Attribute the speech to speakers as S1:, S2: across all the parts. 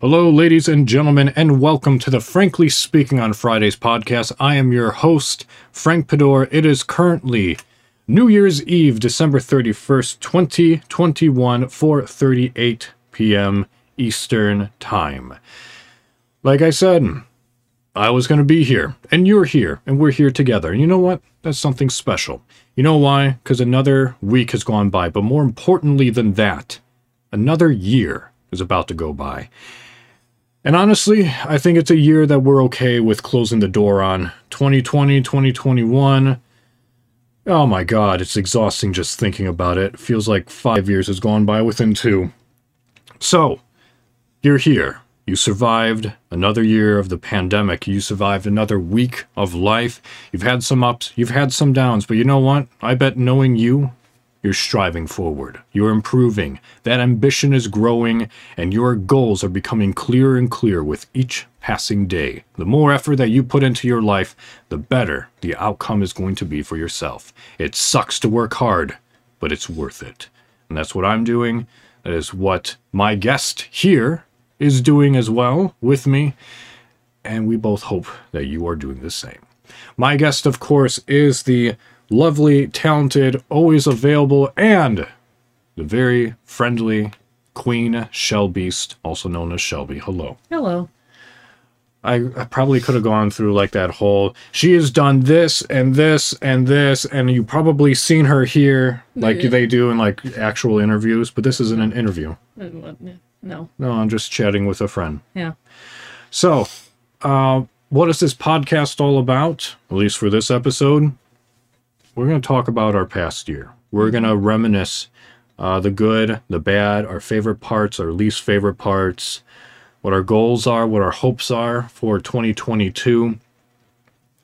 S1: Hello, ladies and gentlemen, and welcome to the Frankly Speaking on Fridays podcast. I am your host, Frank Pador. It is currently New Year's Eve, December 31st, 2021, 4:38 p.m. Eastern Time. Like I said, I was going to be here, and you're here, and we're here together. And you know what? That's something special. You know why? Because another week has gone by, but more importantly than that, another year is about to go by. And honestly, I think it's a year that we're okay with closing the door on. 2020, 2021. Oh my god, it's exhausting just thinking about it. Feels like five years has gone by within two. So, you're here. You survived another year of the pandemic. You survived another week of life. You've had some ups, you've had some downs, but you know what? I bet knowing you, you're striving forward. You're improving. That ambition is growing, and your goals are becoming clearer and clearer with each passing day. The more effort that you put into your life, the better the outcome is going to be for yourself. It sucks to work hard, but it's worth it. And that's what I'm doing. That is what my guest here is doing as well with me. And we both hope that you are doing the same. My guest, of course, is the lovely, talented, always available, and the very friendly QueenShelBeast, also known as Shelby. Hello.
S2: Hello.
S1: I, I probably could have gone through like that whole. She has done this and this and this, and you probably seen her here, like
S2: Yeah.
S1: they do in like actual interviews. But this isn't an interview.
S2: Uh. No.
S1: No, I'm just chatting with a friend.
S2: Yeah.
S1: So, uh, what is this podcast all about? At least for this episode, we're going to talk about our past year. We're going to reminisce uh, the good, the bad, our favorite parts, our least favorite parts, what our goals are, what our hopes are for 2022.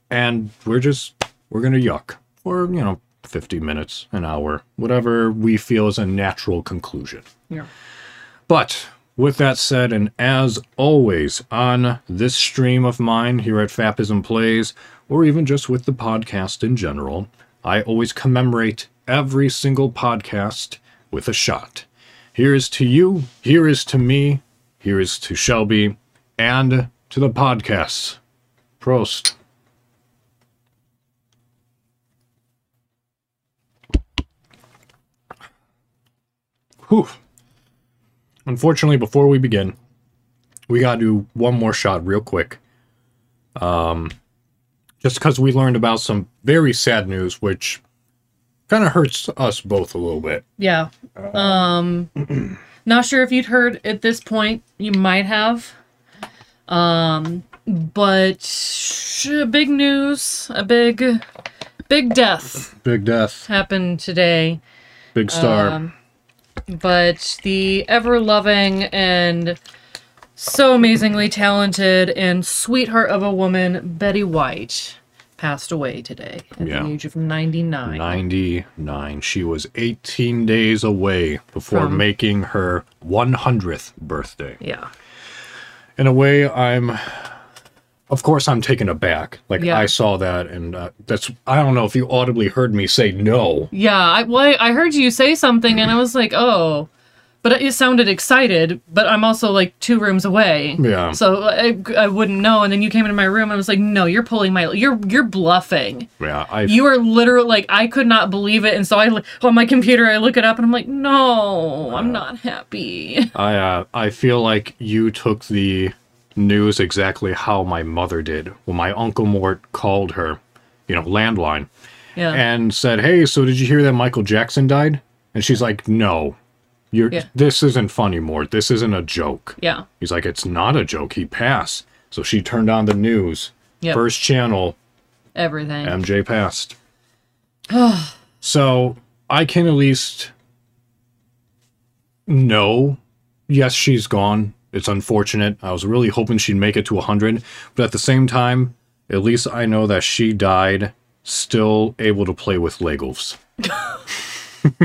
S1: And we're just, we're going to yuck for, you know, 50 minutes, an hour, whatever we feel is a natural conclusion.
S2: Yeah.
S1: But with that said, and as always on this stream of mine here at Fapism Plays, or even just with the podcast in general, I always commemorate every single podcast with a shot. Here is to you, here is to me, here is to Shelby, and to the podcast. Prost. Whew. Unfortunately, before we begin, we gotta do one more shot real quick. Um, just because we learned about some very sad news, which kind of hurts us both a little bit.
S2: Yeah. Um not sure if you'd heard at this point. You might have. Um but sh- big news, a big big death
S1: Big death,
S2: happened today.
S1: big star.
S2: Um, but the ever loving and so amazingly talented and sweetheart of a woman, Betty White, passed away today at
S1: Yeah.
S2: the age of 99.
S1: 99. She was 18 days away before
S2: From-
S1: making her 100th birthday.
S2: Yeah.
S1: In a way, I'm. Of course, I'm taken aback. Like,
S2: Yeah.
S1: I saw that, and uh, that's. I don't know if you audibly heard me say no.
S2: Yeah, I well, I heard you say something and I was like, "Oh." But it sounded excited, but I'm also like 2 rooms away.
S1: Yeah.
S2: So I, I wouldn't know and then you came into my room and I was like, "No, you're pulling my you're you're bluffing."
S1: Yeah, I.
S2: You are literally like I could not believe it, and so I on my computer I look it up and I'm like, no, I'm not happy.
S1: I uh, I feel like you took the news exactly how my mother did when my uncle Mort called her, you know, landline,
S2: Yeah,
S1: and said, "Hey, so did you hear that Michael Jackson died?" And she's like, "No, you're
S2: Yeah.
S1: this isn't funny, Mort. This isn't a joke."
S2: yeah,
S1: He's like, "It's not a joke. He passed." So she turned on the news.
S2: Yep.
S1: First channel,
S2: everything.
S1: MJ passed. so I can at least know, yes, she's gone. It's unfortunate. I was really hoping she'd make it to 100, but at the same time, at least I know that she died still able to play with Legos.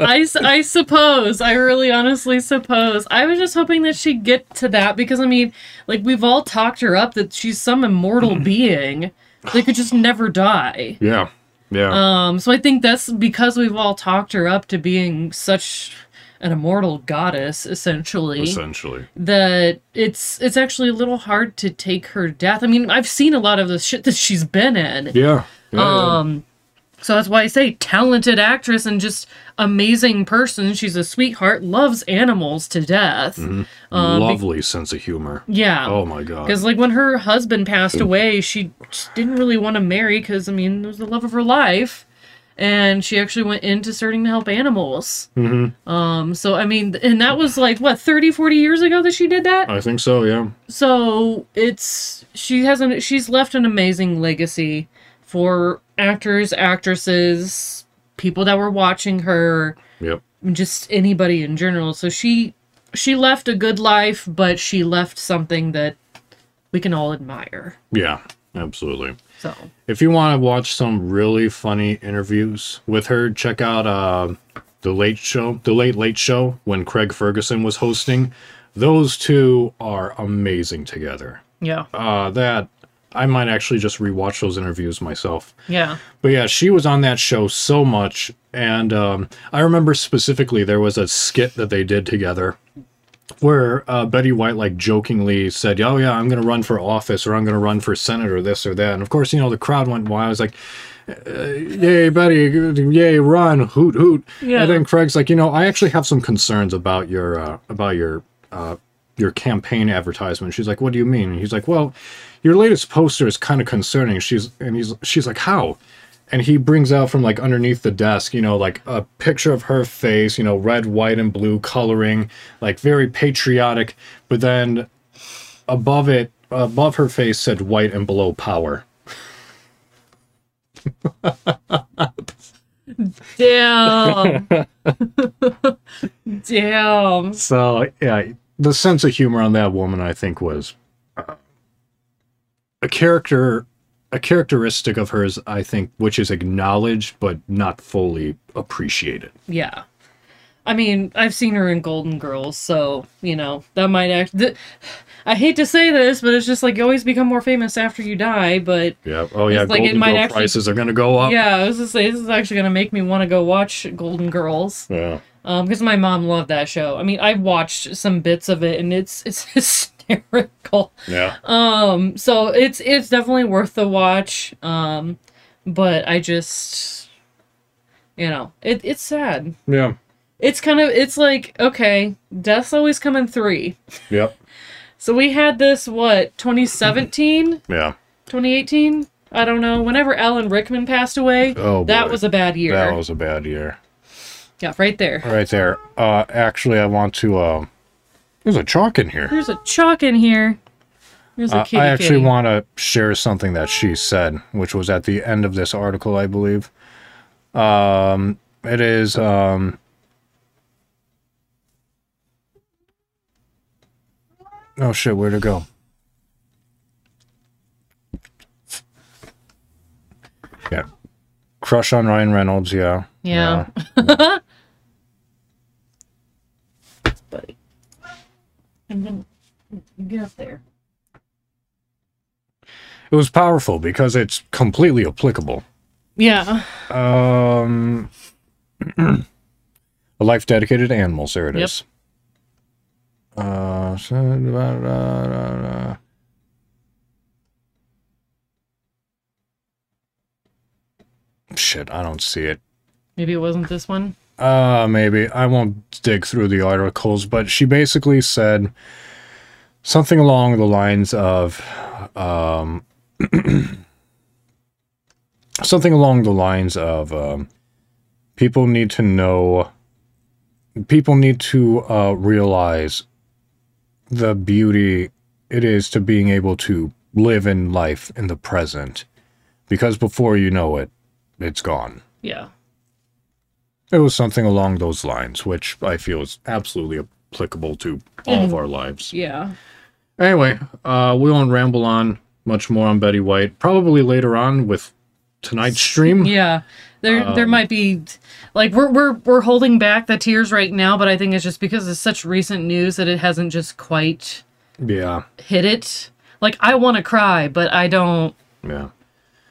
S2: I, I suppose. I really honestly suppose. I was just hoping that she'd get to that because, I mean, like, we've all talked her up that she's some immortal being that could just never die.
S1: Yeah. Yeah.
S2: Um, so I think that's because we've all talked her up to being such an immortal goddess essentially
S1: Essentially.
S2: that it's it's actually a little hard to take her death. I mean, I've seen a lot of the shit that she's been in.
S1: Yeah. yeah, yeah.
S2: Um so that's why I say talented actress and just amazing person. She's a sweetheart, loves animals to death. um,
S1: Lovely sense of humor.
S2: Yeah.
S1: Oh my god.
S2: Because like when her husband passed away, she didn't really want to marry because I mean it was the love of her life, and she actually went into starting to help animals.
S1: Mm-hmm.
S2: Um. So I mean, and that was like what 30, 40 years ago that she did that.
S1: I think so. Yeah.
S2: So it's she has an she's left an amazing legacy for actors, actresses, people that were watching her,
S1: Yep.
S2: just anybody in general. So she she left a good life, but she left something that we can all admire.
S1: Yeah. Absolutely.
S2: So
S1: If you want to watch some really funny interviews with her, check out uh, the Late Show, the Late Late Show, when Craig Ferguson was hosting. Those two are amazing together.
S2: yeah,
S1: Uh, that I might actually just rewatch those interviews myself.
S2: yeah,
S1: But yeah, she was on that show so much, and um, I remember specifically there was a skit that they did together where uh, Betty White like jokingly said, "Oh yeah, I'm gonna run for office, or I'm gonna run for senate, or this or that." And of course, you know the crowd went wild. I was like, uh, "Yay, Betty! Yay, run! Hoot hoot!"
S2: Yeah.
S1: And then Craig's like, "You know, I actually have some concerns about your uh, about your uh, your campaign advertisement." She's like, "What do you mean?" And he's like, "Well." Your latest poster is kind of concerning. She's and he's she's like, "How?" and he brings out from like underneath the desk, you know, like a picture of her face, you know, red, white, and blue coloring, like very patriotic. But then above it, above her face said white and below power.
S2: damn, damn.
S1: So yeah, the sense of humor on that woman, I think, was a character, a characteristic of hers, I think, which is acknowledged but not fully appreciated.
S2: Yeah. I mean, I've seen her in Golden Girls, so, you know, that might act. I hate to say this, but it's just like you always become more famous after you die, but
S1: Yeah. Oh yeah,
S2: It's like it
S1: Golden
S2: might
S1: Girl
S2: actually-
S1: prices are gonna go up.
S2: yeah, I was gonna say, this is actually gonna make me want to go watch Golden Girls.
S1: Yeah.
S2: Um, because my mom loved that show. I mean, I've watched some bits of it and it's it's hysterical.
S1: Yeah.
S2: Um, so it's it's definitely worth the watch. Um, but I just you know, it it's sad.
S1: Yeah.
S2: It's kind of it's like, okay, death's always come in three.
S1: Yep.
S2: So we had this what, 2017,
S1: Yeah.
S2: 2018? I don't know. Whenever Alan Rickman passed away,
S1: Oh,
S2: that
S1: boy.
S2: was a bad year.
S1: That was a bad year.
S2: yeah, right there.
S1: Right there. Uh actually I want to uh there's a chalk in here.
S2: There's a chalk in here. There's a
S1: Uh,
S2: kitty
S1: I actually
S2: kitty.
S1: want to share something that she said, which was at the end of this article, I believe. Um it is um Oh shit, where'd it go? Yeah. Crush on Ryan Reynolds, yeah.
S2: Yeah. buddy. And then you get up there.
S1: It was powerful because it's completely applicable.
S2: Yeah.
S1: Um, a life dedicated to animals. There it
S2: Yep.
S1: is. Uh, shit, I don't see it.
S2: Maybe it wasn't this one.
S1: Uh, maybe I won't dig through the articles, but she basically said something along the lines of, um, something along the lines of, um, people need to know, people need to uh, realize the beauty it is to being able to live in life in the present, because before you know it, it's gone.
S2: Yeah.
S1: It was something along those lines, which I feel is absolutely applicable to all of our lives.
S2: Yeah.
S1: Anyway, uh, we won't ramble on much more on Betty White. Probably later on with tonight's stream.
S2: Yeah. There there
S1: Um,
S2: might be like we're we're we're holding back the tears right now, but I think it's just because it's such recent news that it hasn't just quite
S1: Yeah,
S2: hit it. Like I want to cry, but I don't
S1: yeah.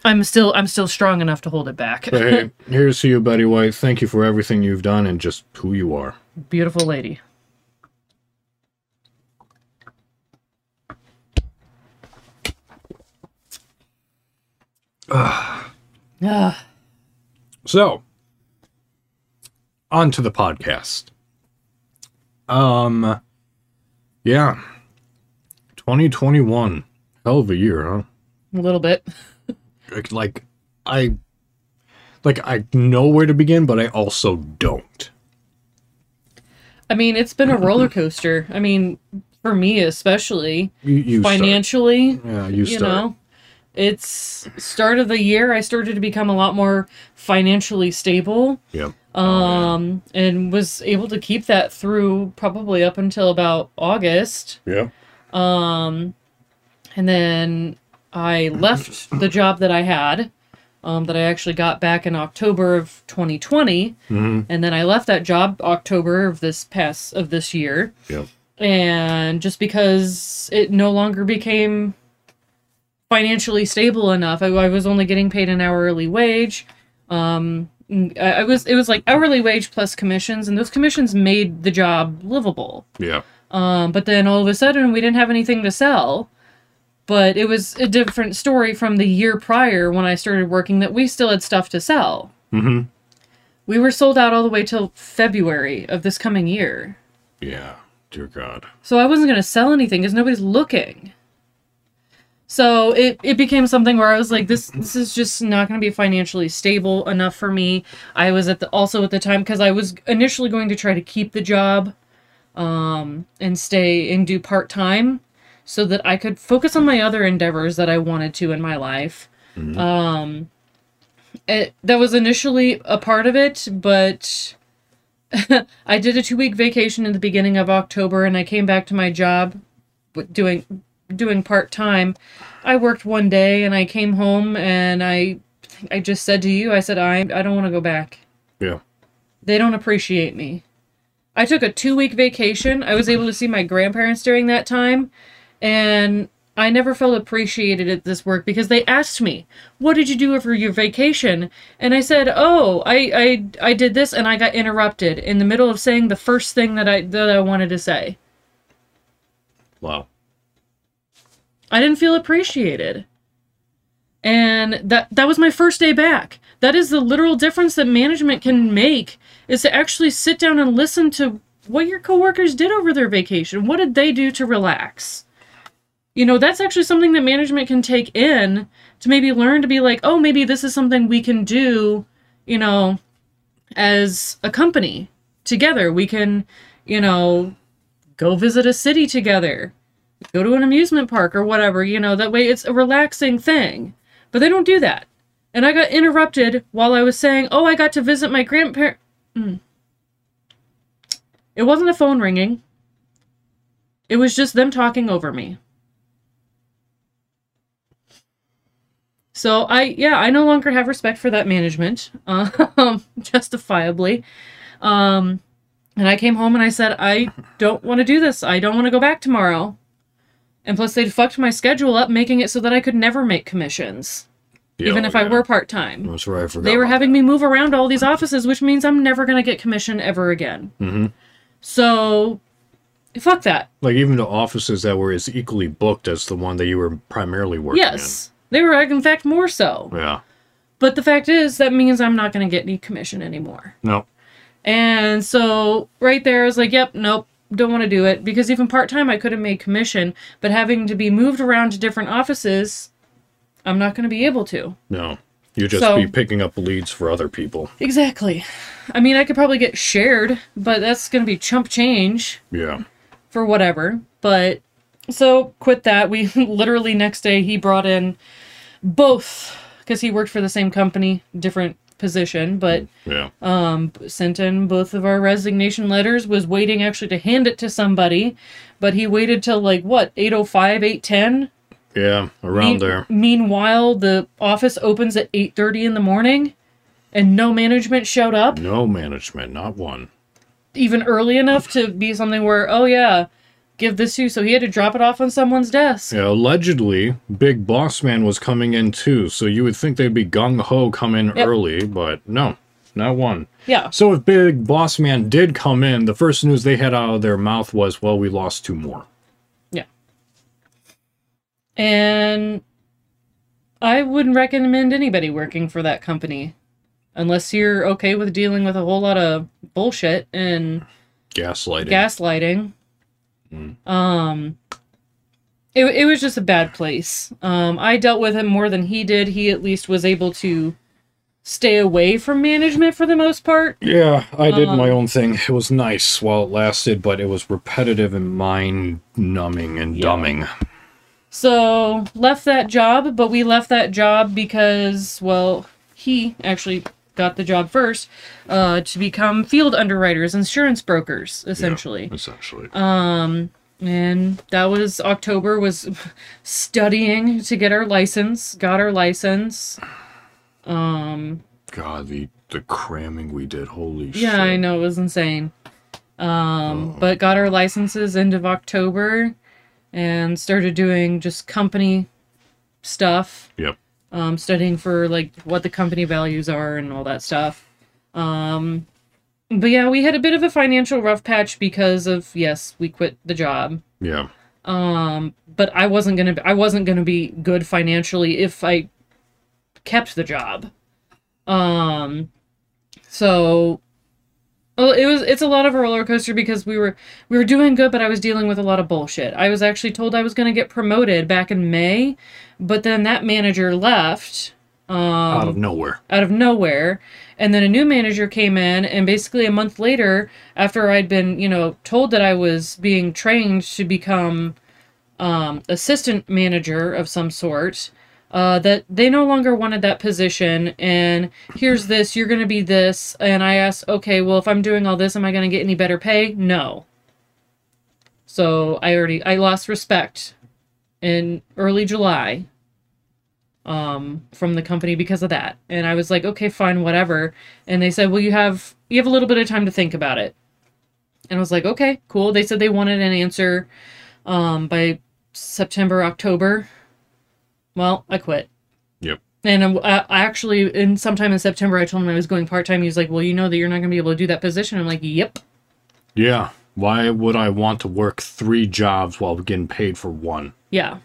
S2: I'm still I'm still strong enough to hold it back.
S1: Hey, here's to you, Betty White. Thank you for everything you've done and just who you are.
S2: Beautiful lady. Ah,
S1: So, on to the podcast. Um, yeah, 2021, hell of a year, huh?
S2: a little bit.
S1: Like- I, like, I know where to begin, but I also don't.
S2: I mean, it's been a roller coaster. I mean, for me especially,
S1: You, you start.
S2: financially,
S1: Yeah, you
S2: you know, it's start of the year. I started to become a lot more financially stable.
S1: Yeah.
S2: Um, and was able to keep that through probably up until about August.
S1: Yeah.
S2: Um, and then I left the job that I had, um, that I actually got back in October of 2020.
S1: hmm
S2: And then I left that job October of this past of this year.
S1: Yep.
S2: And just because it no longer became financially stable enough, I, I was only getting paid an hourly wage. Um, I, I was it was like hourly wage plus commissions, and those commissions made the job livable.
S1: Yeah.
S2: Um, but then all of a sudden, we didn't have anything to sell. But it was a different story from the year prior when I started working that we still had stuff to sell.
S1: hmm
S2: We were sold out all the way till February of this coming year.
S1: Yeah. Dear God.
S2: So I wasn't going to sell anything because nobody's looking. So it, it became something where I was like, this this is just not going to be financially stable enough for me. I was at the also at the time because I was initially going to try to keep the job, um, and stay and do part time, so that I could focus on my other endeavors that I wanted to in my life. Um, it, that was initially a part of it, but I did a two week vacation in the beginning of October, and I came back to my job, doing doing part time. I worked one day, and I came home, and I I just said to you, I said I I don't want to go back.
S1: Yeah.
S2: They don't appreciate me. I took a two week vacation. I was able to see my grandparents during that time, and I never felt appreciated at this work because they asked me, "What did you do over your vacation?" And I said, "Oh, I I I did this," and I got interrupted in the middle of saying the first thing that I that I wanted to say.
S1: Wow.
S2: I didn't feel appreciated. And that that was my first day back. That is the literal difference that management can make is to actually sit down and listen to what your coworkers did over their vacation. What did they do to relax? You know, that's actually something that management can take in to maybe learn to be like, "Oh, maybe this is something we can do, you know, as a company together. We can, you know, go visit a city together." go to an amusement park or whatever, you know, that way it's a relaxing thing. But they don't do that. And I got interrupted while I was saying, oh, I got to visit my grandparent. Mm. It wasn't a phone ringing, it was just them talking over me. So I, yeah, I no longer have respect for that management, um, justifiably. Um, and I came home and I said, I don't want to do this. I don't want to go back tomorrow. And plus, they'd fucked my schedule up, making it so that I could never make commissions,
S1: Yeah,
S2: even
S1: oh,
S2: if I were part time.
S1: That's right. I forgot.
S2: They were having me move around all these offices, which means I'm never going to get commission ever again.
S1: that. Mhm.
S2: So, fuck that.
S1: Like even the offices that were as equally booked as the one that you were primarily working
S2: Yes. They were, in fact, more so.
S1: Yeah.
S2: But the fact is, that means I'm not going to get any commission anymore.
S1: Nope.
S2: And so, right there, I was like, yep, nope, don't want to do it. Because even part time, I could have made commission, but having to be moved around to different offices, I'm not going to be able to.
S1: No. You just
S2: So-
S1: be picking up leads for other people.
S2: Exactly. I mean, I could probably get shared, but that's going to be chump change
S1: Yeah.
S2: for whatever. But so quit that. We literally next day he brought in both because he worked for the same company, different position, but
S1: Yeah.
S2: um sent in both of our resignation letters was waiting actually to hand it to somebody but he waited till like what 805 810
S1: Yeah. Around there.
S2: meanwhile the office opens at 8:30 in the morning and no management showed up
S1: No management, not one.
S2: even early enough to be something where oh yeah give this to you so he had to drop it off on someone's desk
S1: Yeah, allegedly, Big Boss Man was coming in too, so you would think they'd be gung ho come in
S2: Yep.
S1: early, but no, not one.
S2: Yeah.
S1: So if Big Boss Man did come in, the first news they had out of their mouth was, well, we lost two more.
S2: Yeah. And I wouldn't recommend anybody working for that company unless you're okay with dealing with a whole lot of bullshit and
S1: Gaslighting.
S2: gaslighting. Um it, it was just a bad place. Um I dealt with him more than he did. He at least was able to stay away from management for the most part.
S1: yeah, I did
S2: Um,
S1: my own thing. It was nice while it lasted, but it was repetitive and mind numbing and
S2: Yeah.
S1: dumbing.
S2: So left that job, but we left that job because, well, he actually got the job first uh, to become field underwriters, insurance brokers, essentially.
S1: Essentially.
S2: Um, and that was October was studying to get our license, got our license. Um,
S1: God, the, the cramming we did. Holy shit.
S2: yeah, I know it was insane. Um, but got our licenses end of October and started doing just company stuff.
S1: Yep.
S2: Um, studying for like what the company values are and all that stuff. Um, but yeah, we had a bit of a financial rough patch because of yes, we quit the job.
S1: Yeah.
S2: Um, but I wasn't gonna I wasn't gonna be good financially if I kept the job. Um, so well, it was it's a lot of a roller coaster because we were we were doing good, but I was dealing with a lot of bullshit. I was actually told I was going to get promoted back in May, but then that manager left um,
S1: Out of nowhere.
S2: out of nowhere. And then a new manager came in, and basically a month later, after I'd been, you know, told that I was being trained to become um, assistant manager of some sort, uh, that they no longer wanted that position. And here's this, you're going to be this. And I asked, okay, well, if I'm doing all this, am I going to get any better pay? No. So I already, I lost respect in early July um from the company because of that and i was like okay fine whatever and they said well you have you have a little bit of time to think about it and i was like okay cool they said they wanted an answer um by september october well i quit
S1: Yep.
S2: and I, I actually in sometime in september i told him i was going part-time he was like well you know that you're not going to be able to do that position i'm like yep
S1: Yeah. Why would I want to work three jobs while getting paid for one?
S2: Yeah.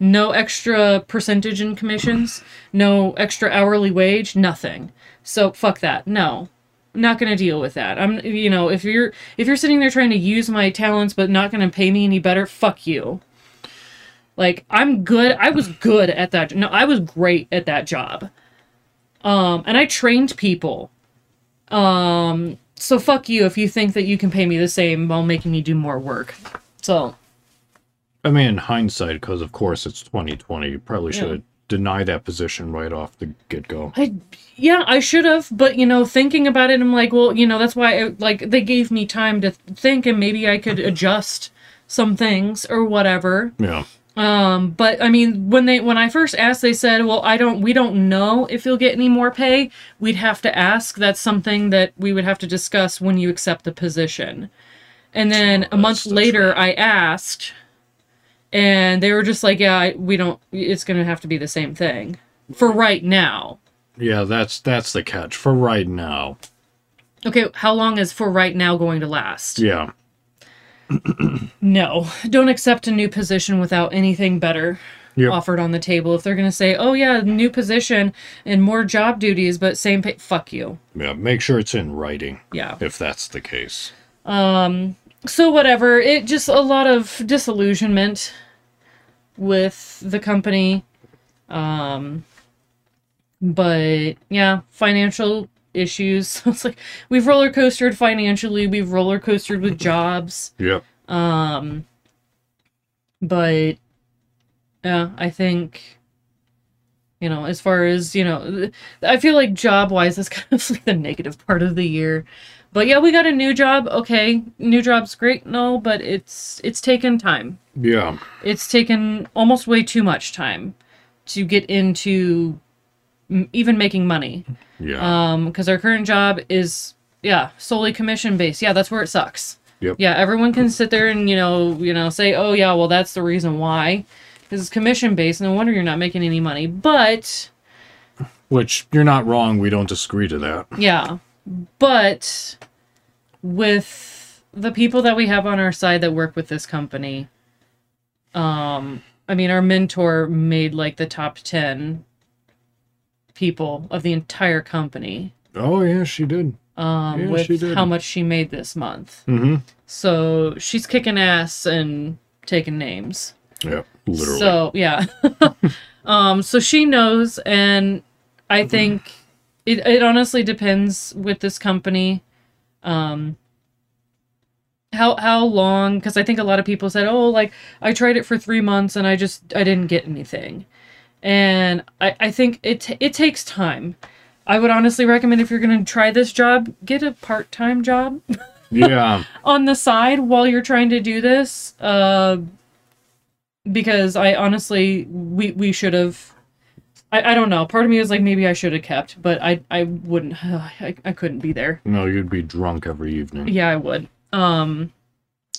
S2: No extra percentage in commissions, no extra hourly wage, nothing. So fuck that. No. Not going to deal with that. I'm you know, if you're if you're sitting there trying to use my talents but not going to pay me any better, fuck you. Like I'm good. I was good at that. No, I was great at that job. Um and I trained people. Um so fuck you if you think that you can pay me the same while making me do more work. So,
S1: I mean, in hindsight, because of course it's 2020, you probably should
S2: Yeah.
S1: have denied that position right off the get go.
S2: I yeah, I should have, but you know, thinking about it, I'm like, well, you know, that's why I, like they gave me time to think, and maybe I could adjust some things or whatever.
S1: Yeah.
S2: Um, but I mean, when they when I first asked, they said, well, I don't, we don't know if you'll get any more pay. We'd have to ask. That's something that we would have to discuss when you accept the position. And then
S1: Oh,
S2: a month later,
S1: right.
S2: I asked, and they were just like, yeah, I, we don't. It's gonna have to be the same thing for right now.
S1: Yeah, that's that's the catch for right now.
S2: Okay, how long is for right now going to last?
S1: Yeah.
S2: No, don't accept a new position without anything better
S1: Yep.
S2: offered on the table. If they're going to say, "Oh yeah, new position and more job duties but same pay," fuck you.
S1: Yeah. Make sure it's in writing
S2: Yeah.
S1: if that's the case.
S2: Um so whatever, it just a lot of disillusionment with the company. Um but yeah, financial issues. it's like we've roller coastered financially, we've roller coastered with jobs.
S1: Yeah.
S2: Um, but yeah, I think you know, as far as you know, I feel like job wise, that's kind of like the negative part of the year. But yeah, we got a new job. Okay, new job's great, no, but it's it's taken time.
S1: Yeah.
S2: It's taken almost way too much time to get into m- even making money.
S1: Yeah.
S2: Um, because our current job is yeah solely commission based. Yeah, that's where it sucks.
S1: Yep.
S2: Yeah, everyone can sit there and you know you know say oh yeah well that's the reason why because it's commission based. No wonder you're not making any money. But
S1: Which you're not wrong. We don't disagree to that.
S2: yeah, but with the people that we have on our side that work with this company, um, I mean, our mentor made like the top 10 people of the entire company
S1: Oh yeah, she did.
S2: um,
S1: Yeah,
S2: with
S1: she did.
S2: how much she made this month.
S1: Mm-hmm.
S2: So she's kicking ass and taking names.
S1: Yeah, literally.
S2: So yeah. um so she knows and I think it it honestly depends with this company. Um how how long because I think a lot of people said, "Oh, like I tried it for 3 months and I just I didn't get anything." And I I think it t- it takes time. I would honestly recommend if you're going to try this job, get a part-time job
S1: yeah,
S2: on the side while you're trying to do this uh because i honestly we we should have I, I don't know part of me is like maybe i should have kept but i i wouldn't I, I couldn't be there
S1: no, you'd be drunk every evening.
S2: yeah i would um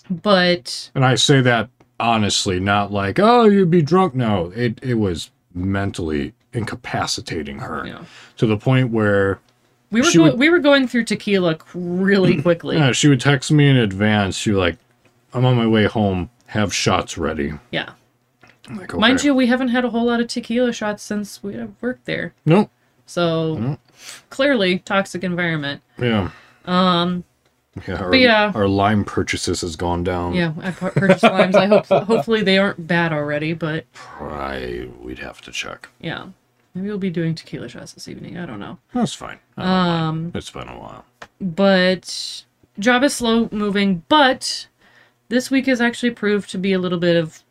S2: but
S1: And I say that honestly, not like, oh, you'd be drunk. No, it it was mentally incapacitating her
S2: know
S1: to the point where
S2: we were go-
S1: would-
S2: we were going through tequila really quickly
S1: yeah, she would text me in advance. She was like, I'm on my way home. Have shots ready.
S2: yeah
S1: like, okay.
S2: mind you we haven't had a whole lot of tequila shots since we have worked there
S1: Nope.
S2: so
S1: Mm.
S2: clearly toxic environment
S1: Yeah.
S2: um
S1: Yeah. Our,
S2: yeah.
S1: our lime purchases has gone down.
S2: Yeah, I pu- purchased limes. I hope hopefully they aren't bad already, but
S1: I we'd have to check.
S2: yeah. Maybe we'll be doing tequila shots this evening. I don't know.
S1: That's fine. Don't mind.
S2: Um
S1: It's been a while.
S2: but job is slow moving, but this week has actually proved to be a little bit of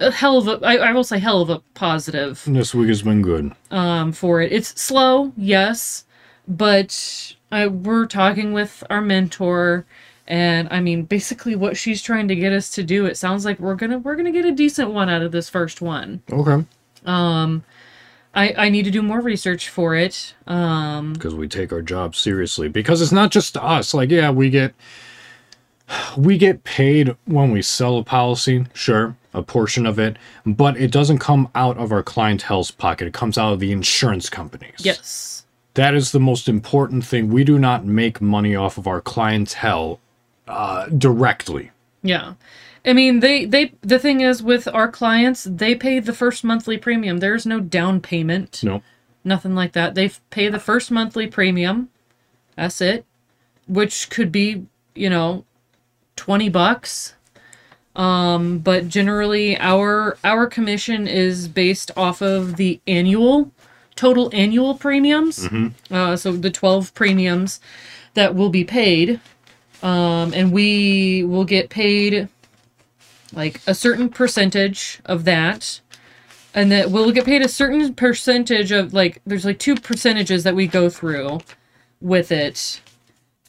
S2: a hell of a I, I will say hell of a positive
S1: This week has been good.
S2: um for it. It's slow, yes, but I we're talking with our mentor and I mean basically what she's trying to get us to do it sounds like we're going to we're going to get a decent one out of this first one.
S1: Okay.
S2: Um I I need to do more research for it. Um
S1: Because we take our job seriously. Because it's not just us. Like, yeah, we get we get paid when we sell a policy, sure, a portion of it, but it doesn't come out of our clientele's pocket. It comes out of the insurance companies.
S2: yes.
S1: That is the most important thing. We do not make money off of our clientele uh, directly.
S2: Yeah. I mean, they they the thing is with our clients, they pay the first monthly premium. There's no down payment.
S1: No.
S2: Nothing like that. They pay the first monthly premium. That's it. Which could be, you know, 20 bucks. Um, but generally our our commission is based off of the annual total annual premiums. Uh, so the 12 premiums that will be paid. Um, and we will get paid like a certain percentage of that and that we'll get paid a certain percentage of like there's like two percentages that we go through with it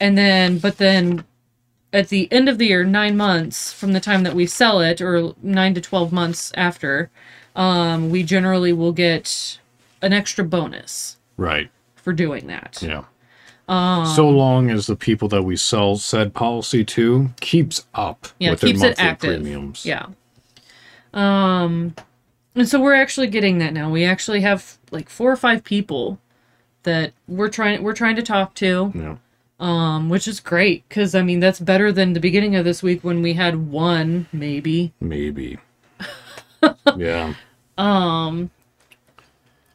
S2: and then but then at the end of the year nine months from the time that we sell it or nine to 12 months after um, we generally will get an extra bonus
S1: Right.
S2: for doing that
S1: Yeah. so long as the people that we sell said policy to keeps up
S2: yeah
S1: with
S2: keeps
S1: their
S2: it active
S1: premiums.
S2: yeah um and so we're actually getting that now we actually have like four or five people that we're trying we're trying to talk to
S1: Yeah.
S2: um which is great because i mean that's better than the beginning of this week when we had one maybe
S1: Maybe. yeah.
S2: um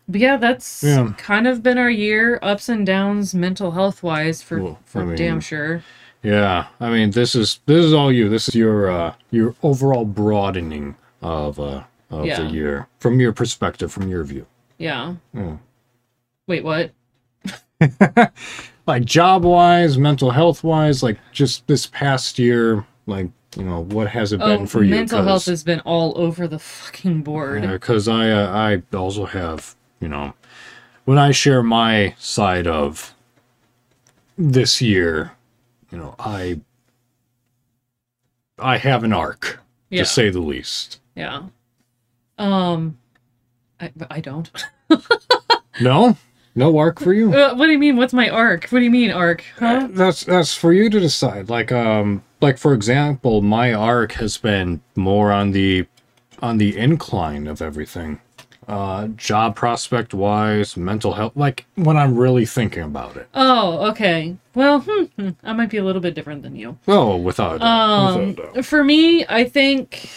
S2: but yeah that's
S1: Yeah.
S2: kind of been our year ups and downs mental health wise for
S1: Well,
S2: for
S1: I mean-
S2: damn sure
S1: Yeah. I mean, this is this is all you. This is your uh your overall broadening of uh of
S2: Yeah.
S1: the year from your perspective, from your view.
S2: yeah
S1: Yeah.
S2: wait what
S1: Like job wise, mental health wise, like just this past year, like you know, what has it been
S2: oh
S1: for you?
S2: mental health has been all over the fucking board
S1: because I uh, I also have you know when I share my side of this year, you know I I have an arc
S2: Yeah.
S1: to say the least.
S2: Yeah. Um, I, I don't.
S1: No, no arc for you.
S2: Uh, what do you mean? What's my arc? What do you mean arc? Huh?
S1: That's that's for you to decide. Like um like for example, my arc has been more on the on the incline of everything. Uh, job prospect wise, mental health, like when I'm really thinking about it.
S2: Oh, okay. Well, hmm, hmm, I might be a little bit different than you.
S1: Oh, without a doubt.
S2: Um,
S1: without a doubt.
S2: for me, I think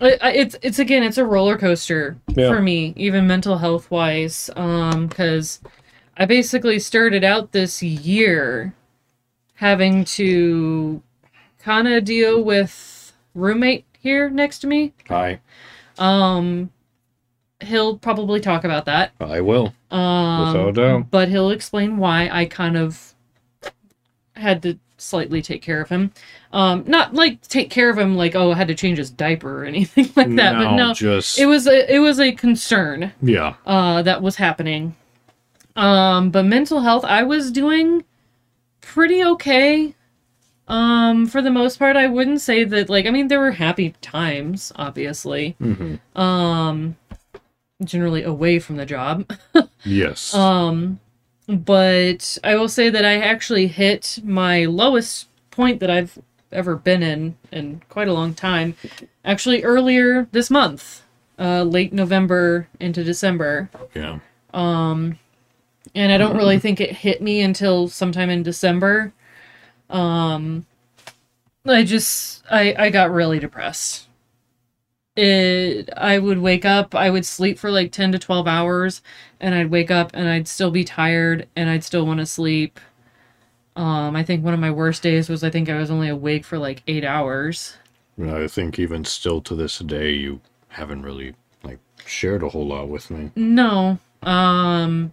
S2: I, I, it's it's again it's a roller coaster
S1: Yeah.
S2: for me, even mental health wise. Um, because I basically started out this year having to kind of deal with roommate here next to me.
S1: I,
S2: Um, he'll probably talk about that.
S1: I will.
S2: Um,
S1: Without a doubt.
S2: But he'll explain why I kind of had to slightly take care of him. Um, not like take care of him like oh I had to change his diaper or anything like that, but no,
S1: just
S2: it was a it was a concern
S1: yeah.
S2: uh, that was happening. Um, but mental health, I was doing pretty okay. Um, for the most part, I wouldn't say that like I mean there were happy times, obviously.
S1: hmm
S2: Um, generally away from the job.
S1: Yes.
S2: Um, but I will say that I actually hit my lowest point that I've ever been in in quite a long time. Actually, earlier this month, uh, late November into December.
S1: yeah.
S2: Um, and I don't really think it hit me until sometime in December. Um, I just I I got really depressed. It I would wake up, I would sleep for like 10 to 12 hours and I'd wake up and I'd still be tired and I'd still want to sleep. Um, I think one of my worst days was I think I was only awake for like 8 hours.
S1: I think even still to this day, you haven't really like shared a whole lot with me.
S2: No. Um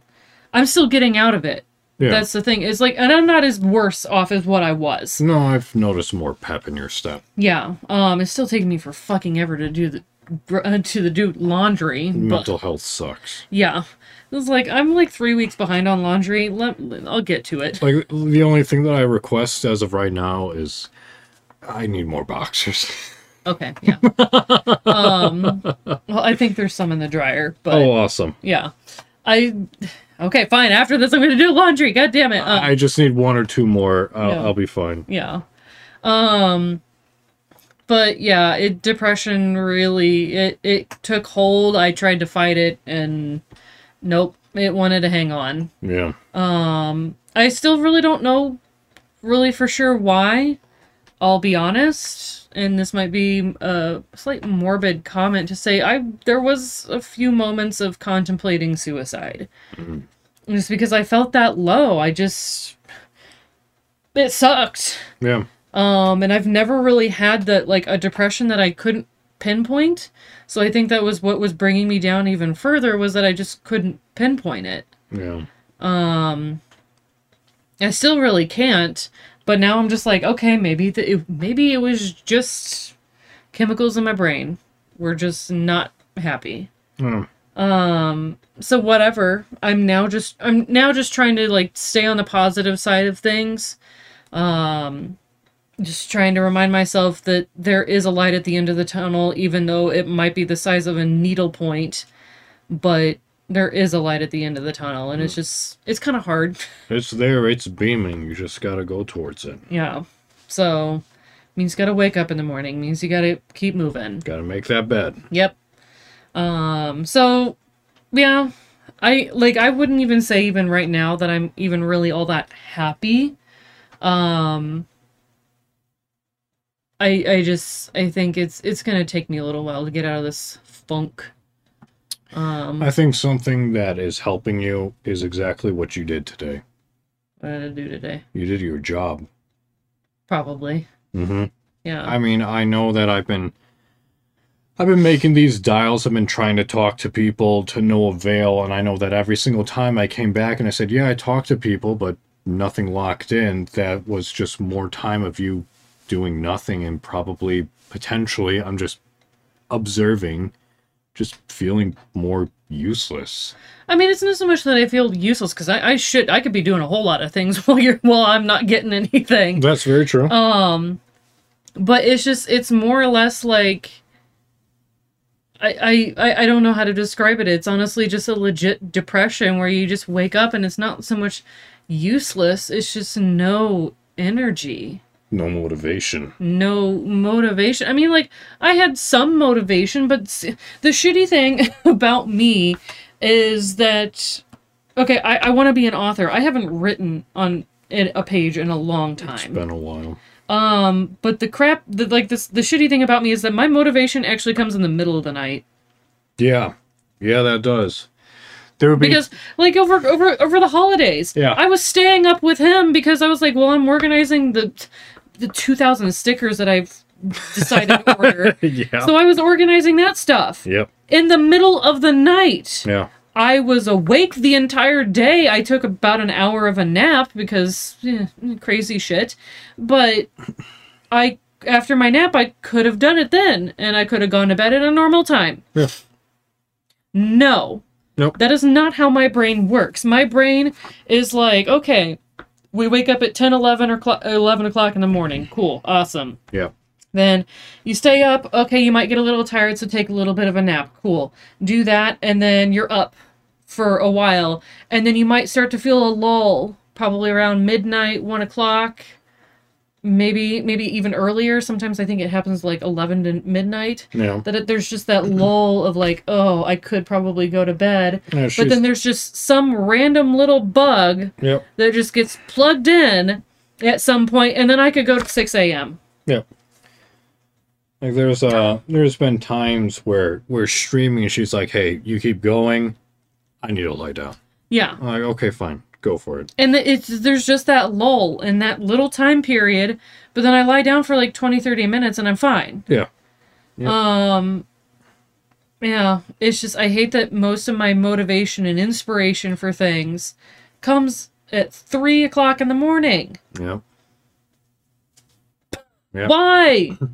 S2: I'm still getting out of it.
S1: Yeah.
S2: That's the thing. It's like and I'm not as worse off as what I was.
S1: no, I've noticed more pep in your step.
S2: Yeah. Um it's still taking me for fucking ever to do the uh, to the do laundry. But
S1: Mental health sucks.
S2: yeah. It's like I'm like 3 weeks behind on laundry. Let I'll get to it.
S1: Like the only thing that I request as of right now is I need more boxers.
S2: Okay. Yeah. um well I think there's some in the dryer, but
S1: oh, awesome.
S2: yeah. I Okay, fine. After this I'm going to do laundry. God damn it. Uh,
S1: I just need one or two more. I'll,
S2: Yeah.
S1: I'll be fine.
S2: yeah um but yeah it depression really it it took hold i tried to fight it and nope it wanted to hang on
S1: Yeah.
S2: um i still really don't know really for sure why i'll be honest and this might be a slight morbid comment to say i there was a few moments of contemplating suicide just because i felt that low i just it sucked
S1: Yeah.
S2: um, and I've never really had that like a depression that I couldn't pinpoint. So I think that was what was bringing me down even further was that I just couldn't pinpoint it.
S1: Yeah.
S2: Um, I still really can't, but now I'm just like, okay, maybe the, it, maybe it was just chemicals in my brain. We're just not happy.
S1: Oh,
S2: Um, so whatever. I'm now just I'm now just trying to like stay on the positive side of things. Um just trying to remind myself that there is a light at the end of the tunnel even though it might be the size of a needle point, but there is a light at the end of the tunnel and it's just it's kind of hard.
S1: it's there. It's beaming. You just gotta go towards it.
S2: Yeah. So means you got to wake up in the morning, means you got to keep moving.
S1: Gotta make that bed.
S2: Yep. Um so yeah, I like I wouldn't even say even right now that I'm even really all that happy. Um I I just I think it's it's going to take me a little while to get out of this funk. Um
S1: I think something that is helping you is exactly what you did today.
S2: what did I do today?
S1: You did your job.
S2: Probably.
S1: Mm-hmm.
S2: Yeah.
S1: I mean, I know that I've been I've been making these dials, I've been trying to talk to people to no avail, and I know that every single time I came back and I said, Yeah, I talked to people, but nothing locked in, that was just more time of you doing nothing and probably potentially I'm just observing, just feeling more useless.
S2: I mean, it's not so much that I feel useless because I, I should I could be doing a whole lot of things while you're while I'm not getting anything.
S1: That's very true.
S2: Um, but it's just it's more or less like I, I I I don't know how to describe it. It's honestly just a legit depression where you just wake up and it's not so much useless. It's just no energy.
S1: No motivation.
S2: no motivation. I mean, like, I had some motivation, but the shitty thing about me is that, okay, I, I want to be an author. I haven't written on a page in a long
S1: It's
S2: time.
S1: been a while.
S2: Um, but the crap, the, like, this, the shitty thing about me is that my motivation actually comes in the middle of the night.
S1: Yeah. Yeah, that does. There would be
S2: Because, like, over over over the holidays,
S1: Yeah.
S2: I was staying up with him because I was like, well, I'm organizing the the 2,000 stickers that I've decided to order.
S1: yeah.
S2: So I was organizing that stuff
S1: yep.
S2: in the middle of the night.
S1: Yeah.
S2: I was awake the entire day. I took about an hour of a nap because eh, crazy shit. But I after my nap I could have done it then and I could have gone to bed at a normal time.
S1: Yeah.
S2: No.
S1: Nope.
S2: That is not how my brain works. My brain is like, okay, we wake up at 10, 11, or cl- 11 o'clock in the morning. Cool. Awesome.
S1: Yeah.
S2: Then you stay up. Okay, you might get a little tired, so take a little bit of a nap. Cool. Do that, and then you're up for a while. And then you might start to feel a lull, probably around midnight, 1 o'clock. Maybe, maybe even earlier. Sometimes I think it happens like 11 to midnight.
S1: Yeah.
S2: That it, there's just that lull of like, oh, I could probably go to bed.
S1: Yeah,
S2: But then there's just some random little bug
S1: Yep.
S2: that just gets plugged in at some point, and then I could go to 6 a.m.
S1: Yep. Like there's uh there's been times where we're streaming and she's like, Hey, you keep going, I need to lie down.
S2: Yeah.
S1: I'm like, okay, fine. Go for it.
S2: And it's there's just that lull in that little time period, but then I lie down for like 20, 30 minutes and I'm fine.
S1: Yeah. Yep.
S2: Um yeah, it's just I hate that most of my motivation and inspiration for things comes at three o'clock in the morning.
S1: Yeah. Yeah.
S2: Why?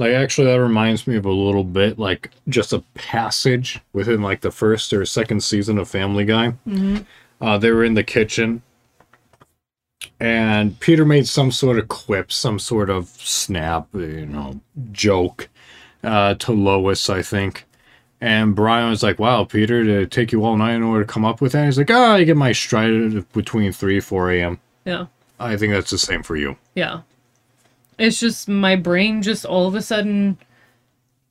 S1: Like actually that reminds me of a little bit like just a passage within like the first or second season of Family Guy.
S2: Mhm.
S1: Uh, they were in the kitchen and Peter made some sort of quip, some sort of snap, you know, joke uh, to Lois, I think. And Brian was like, wow, Peter, did it take you all night in order to come up with that? He's like, oh, I get my stride between 3 4 a.m.
S2: Yeah.
S1: I think that's the same for you.
S2: Yeah. It's just my brain just all of a sudden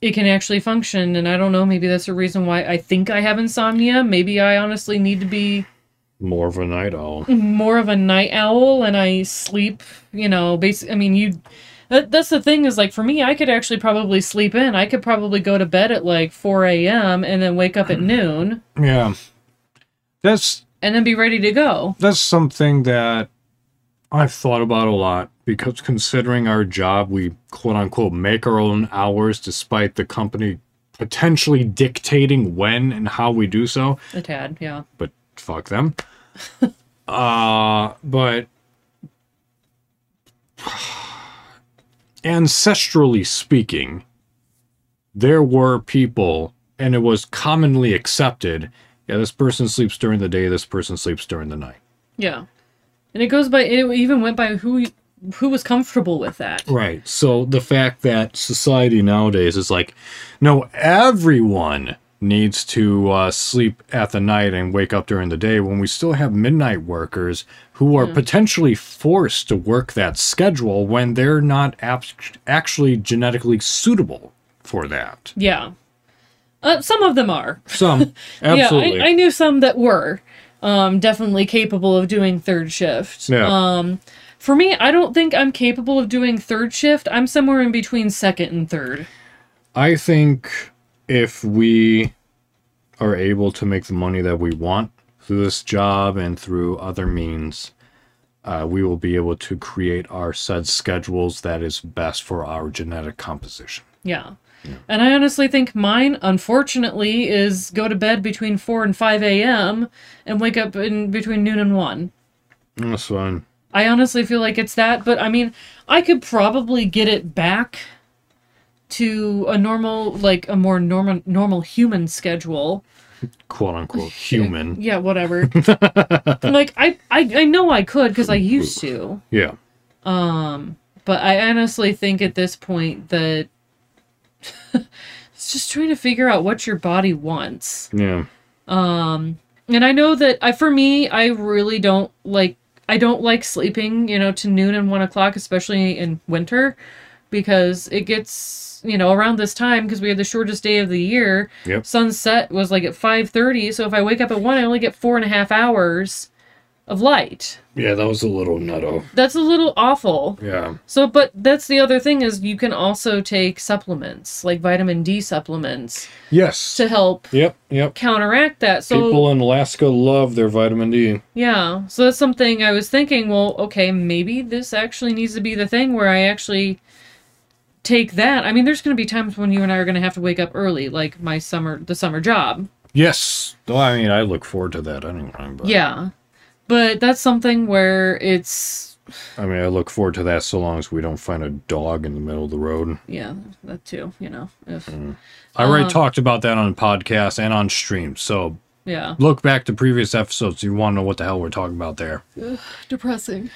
S2: it can actually function and I don't know, maybe that's the reason why I think I have insomnia. Maybe I honestly need to be
S1: More of a night owl.
S2: more of a night owl and I sleep, you know, basically I mean you that, that's the thing is like for me I could actually probably sleep in. I could probably go to bed at like 4 a.m. and then wake up at noon
S1: Yeah. That's
S2: and then be ready to go.
S1: that's something that I've thought about a lot because considering our job, we quote unquote make our own hours despite the company potentially dictating when and how we do so.
S2: A tad, yeah.
S1: But fuck them. uh, but ancestrally speaking, there were people, and it was commonly accepted. Yeah, this person sleeps during the day. This person sleeps during the night.
S2: Yeah. And it goes by it even went by who who was comfortable with that.
S1: Right. So the fact that society nowadays is like, no, everyone needs to uh, sleep at the night and wake up during the day when we still have midnight workers who are potentially forced to work that schedule when they're not ap- actually genetically suitable for that.
S2: Yeah. Uh, some of them are.
S1: Some, absolutely.
S2: Yeah, I, I knew some that were um, definitely capable of doing third shift.
S1: Yeah.
S2: Um, for me, I don't think I'm capable of doing third shift. I'm somewhere in between second and third.
S1: I think if we are able to make the money that we want through this job and through other means, uh, we will be able to create our said schedules that is best for our genetic composition.
S2: Yeah. And I honestly think mine, unfortunately, is go to bed between 4 and 5 a.m. and wake up in between noon and 1.
S1: That's fine.
S2: I honestly feel like it's that, but I mean, I could probably get it back to a normal, like a more normal, normal human schedule.
S1: Quote unquote human.
S2: Yeah, whatever. like I, I, I know I could because I used to.
S1: Yeah.
S2: Um, but I honestly think at this point that it's just trying to figure out what your body wants.
S1: Yeah.
S2: Um, and I know that I, for me, I really don't like. I don't like sleeping, you know, to noon and one o'clock, especially in winter, because it gets, you know, around this time because we have the shortest day of the year.
S1: Yep.
S2: Sunset was like at five thirty, so if I wake up at one, I only get four and a half hours of light.
S1: Yeah, that was a little nutto.
S2: That's a little awful.
S1: Yeah.
S2: So, but that's the other thing is you can also take supplements like vitamin D supplements
S1: Yes.
S2: to help
S1: Yep. Yep.
S2: counteract that. So
S1: People in Alaska love their vitamin D.
S2: Yeah. So that's something I was thinking, well, okay, maybe this actually needs to be the thing where I actually take that. I mean, there's going to be times when you and I are going to have to wake up early, like my summer the summer job.
S1: Yes. Well, I mean, I look forward to that anyway. But,
S2: Yeah. But that's something where it's
S1: I mean, I look forward to that so long as we don't find a dog in the middle of the road.
S2: yeah, that too, you know. If
S1: I already
S2: Um,
S1: talked about that on podcast and on stream. So
S2: yeah.
S1: look back to previous episodes if you want to know what the hell we're talking about there.
S2: Depressing.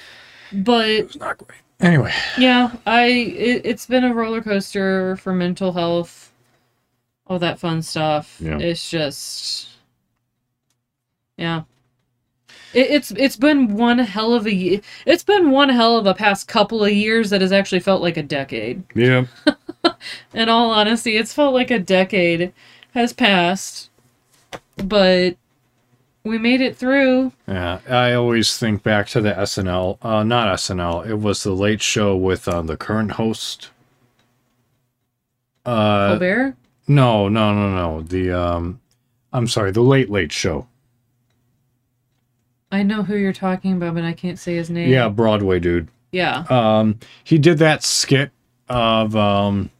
S2: But
S1: It's not great. Anyway.
S2: yeah, I it, it's been a roller coaster for mental health, all that fun stuff.
S1: Yeah.
S2: It's just, yeah, it, it's it's been one hell of a it's been one hell of a past couple of years that has actually felt like a decade.
S1: Yeah.
S2: In all honesty, it's felt like a decade has passed, but we made it through.
S1: Yeah. I always think back to the SNL. Uh, not SNL. It was the late show with uh, the current host. Uh,
S2: Colbert.
S1: no, no, no, no. The um, I'm sorry, the Late Late Show.
S2: I know who you're talking about, but I can't say his name.
S1: Yeah, Broadway dude.
S2: Yeah.
S1: Um, he did that skit of um,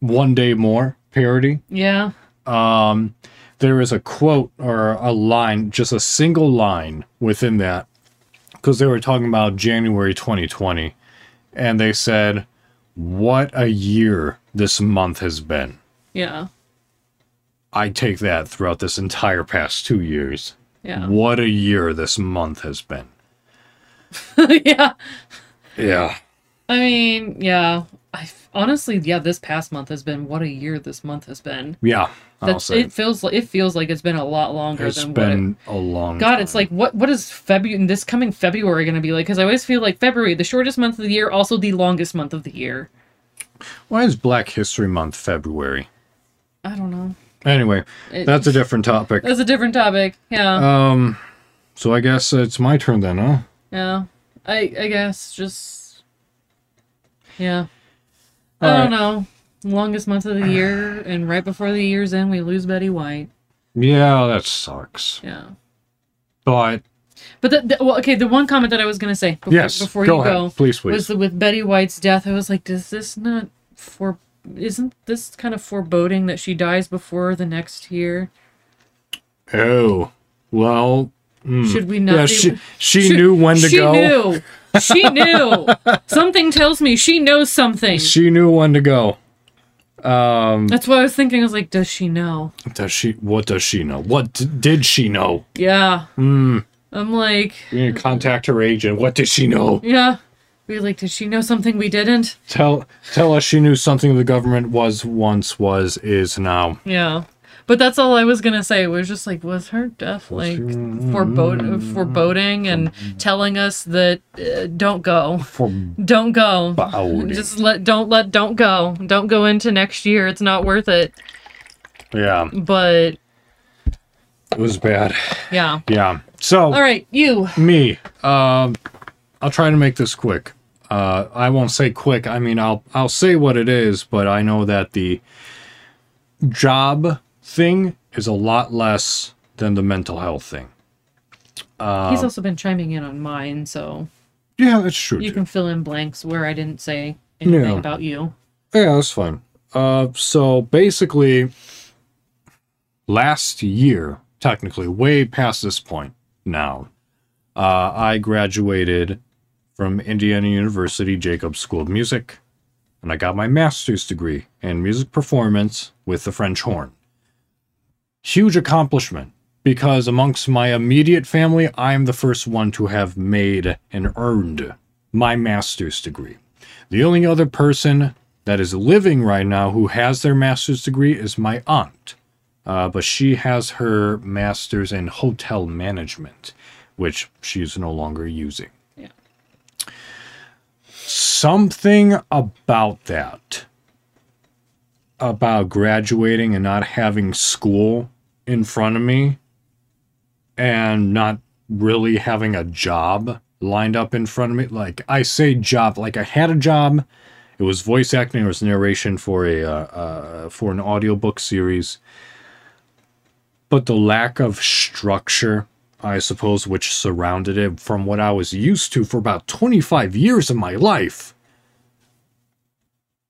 S1: One Day More parody.
S2: Yeah.
S1: Um, there is a quote or a line, just a single line within that, because they were talking about January 2020, and they said, "What a year this month has been."
S2: Yeah.
S1: I take that throughout this entire past two years.
S2: Yeah.
S1: What a year this month has been.
S2: yeah.
S1: Yeah.
S2: I mean, yeah. I honestly, yeah, this past month has been what a year this month has been.
S1: Yeah.
S2: That's it feels like it feels like it's been a lot longer
S1: It's
S2: than
S1: been a long.
S2: God,
S1: time.
S2: it's like what what is February this coming February going to be like? Because I always feel like February, the shortest month of the year, also the longest month of the year.
S1: Why is Black History Month February?
S2: I don't know.
S1: Anyway,
S2: It-
S1: that's a different topic.
S2: That's a different topic. Yeah,
S1: Um, so I guess it's my turn then, huh?
S2: yeah. I I guess just yeah.
S1: All
S2: I
S1: right.
S2: don't know. Longest month of the year, and right before the year's end, we lose Betty White.
S1: Yeah, that sucks.
S2: Yeah.
S1: But
S2: But the, the, well, okay, the one comment that I was gonna say before,
S1: yes,
S2: before
S1: go
S2: you
S1: ahead,
S2: go
S1: please, please.
S2: was the, with Betty White's death. I was like, does this not for? Isn't this kind of foreboding that she dies before the next year?
S1: oh, well, mm.
S2: Should we not?
S1: yeah,
S2: be-
S1: she she
S2: Should-
S1: knew when to
S2: she
S1: go.
S2: knew. She knew. something tells me she knows something.
S1: She knew when to go. Um,
S2: That's what I was thinking. I was like, does she know?
S1: does she? What does she know? What d- did she know?
S2: Yeah.
S1: Hmm.
S2: I'm like,
S1: We need to contact her agent. What did she know?
S2: yeah. We like, did she know something we didn't?
S1: Tell tell us she knew something the government was once, was, is now.
S2: Yeah. But that's all I was gonna say. It was just like, was her death like foreboding and telling us that uh, don't go,
S1: For
S2: don't go, just let, don't let, don't go, don't go into next year. It's not worth it.
S1: yeah,
S2: But
S1: it was bad.
S2: yeah.
S1: Yeah. So
S2: All right, you.
S1: me, um, I'll try to make this quick. Uh, I won't say quick. I mean, I'll I'll say what it is, but I know that the job thing is a lot less than the mental health thing.
S2: He's also been chiming in on mine, so
S1: Yeah, that's true.
S2: you
S1: too.
S2: can fill in blanks where I didn't say anything
S1: Yeah.
S2: about you.
S1: Yeah, that's fine. Uh, so basically, last year, technically, way past this point now, uh, I graduated from Indiana University Jacobs School of Music, and I got my master's degree in music performance with the French horn. Huge accomplishment because amongst my immediate family, I am the first one to have made and earned my master's degree. The only other person that is living right now who has their master's degree is my aunt. Uh, but she has her master's in hotel management, which she's no longer using. something about that about graduating and not having school in front of me and not really having a job lined up in front of me. Like i say job like i had a job. It was voice acting. It was narration for a uh, uh, for an audiobook series. But the lack of structure i suppose which surrounded it from what i was used to for about 25 years of my life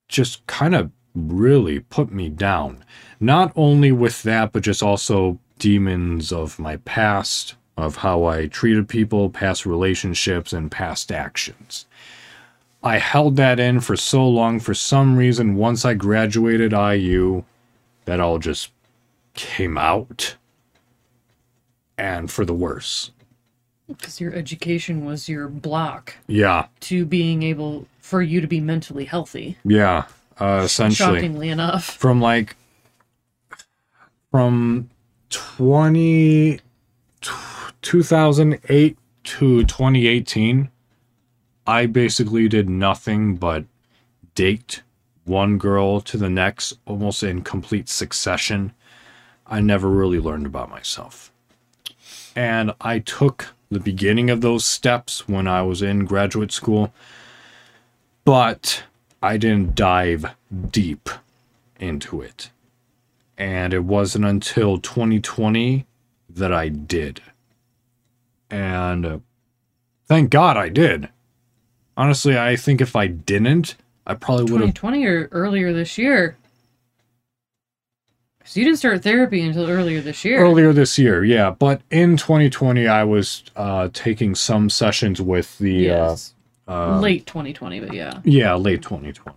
S1: just kind of really put me down. Not only with that, but just also demons of my past, of how I treated people, past relationships, and past actions. I held that in for so long. For some reason, once I graduated IU, that all just came out. And for the worse.
S2: Because your education was your block
S1: Yeah.
S2: to being able for you to be mentally healthy.
S1: Yeah. Uh, essentially.
S2: Shockingly enough.
S1: from like from 20 2008 to 2018 i basically did nothing but date one girl to the next almost in complete succession i never really learned about myself and i took the beginning of those steps when i was in graduate school but i didn't dive deep into it. And it wasn't until 2020 that I did. And uh, thank God I did. Honestly, I think if I didn't, I probably would have.
S2: 2020 or earlier this year. So you didn't start therapy until earlier this year.
S1: Earlier this year, yeah. But in 2020, I was uh, taking some sessions with the.
S2: Yes.
S1: Uh, uh,
S2: Late 2020, but yeah.
S1: yeah, late 2020.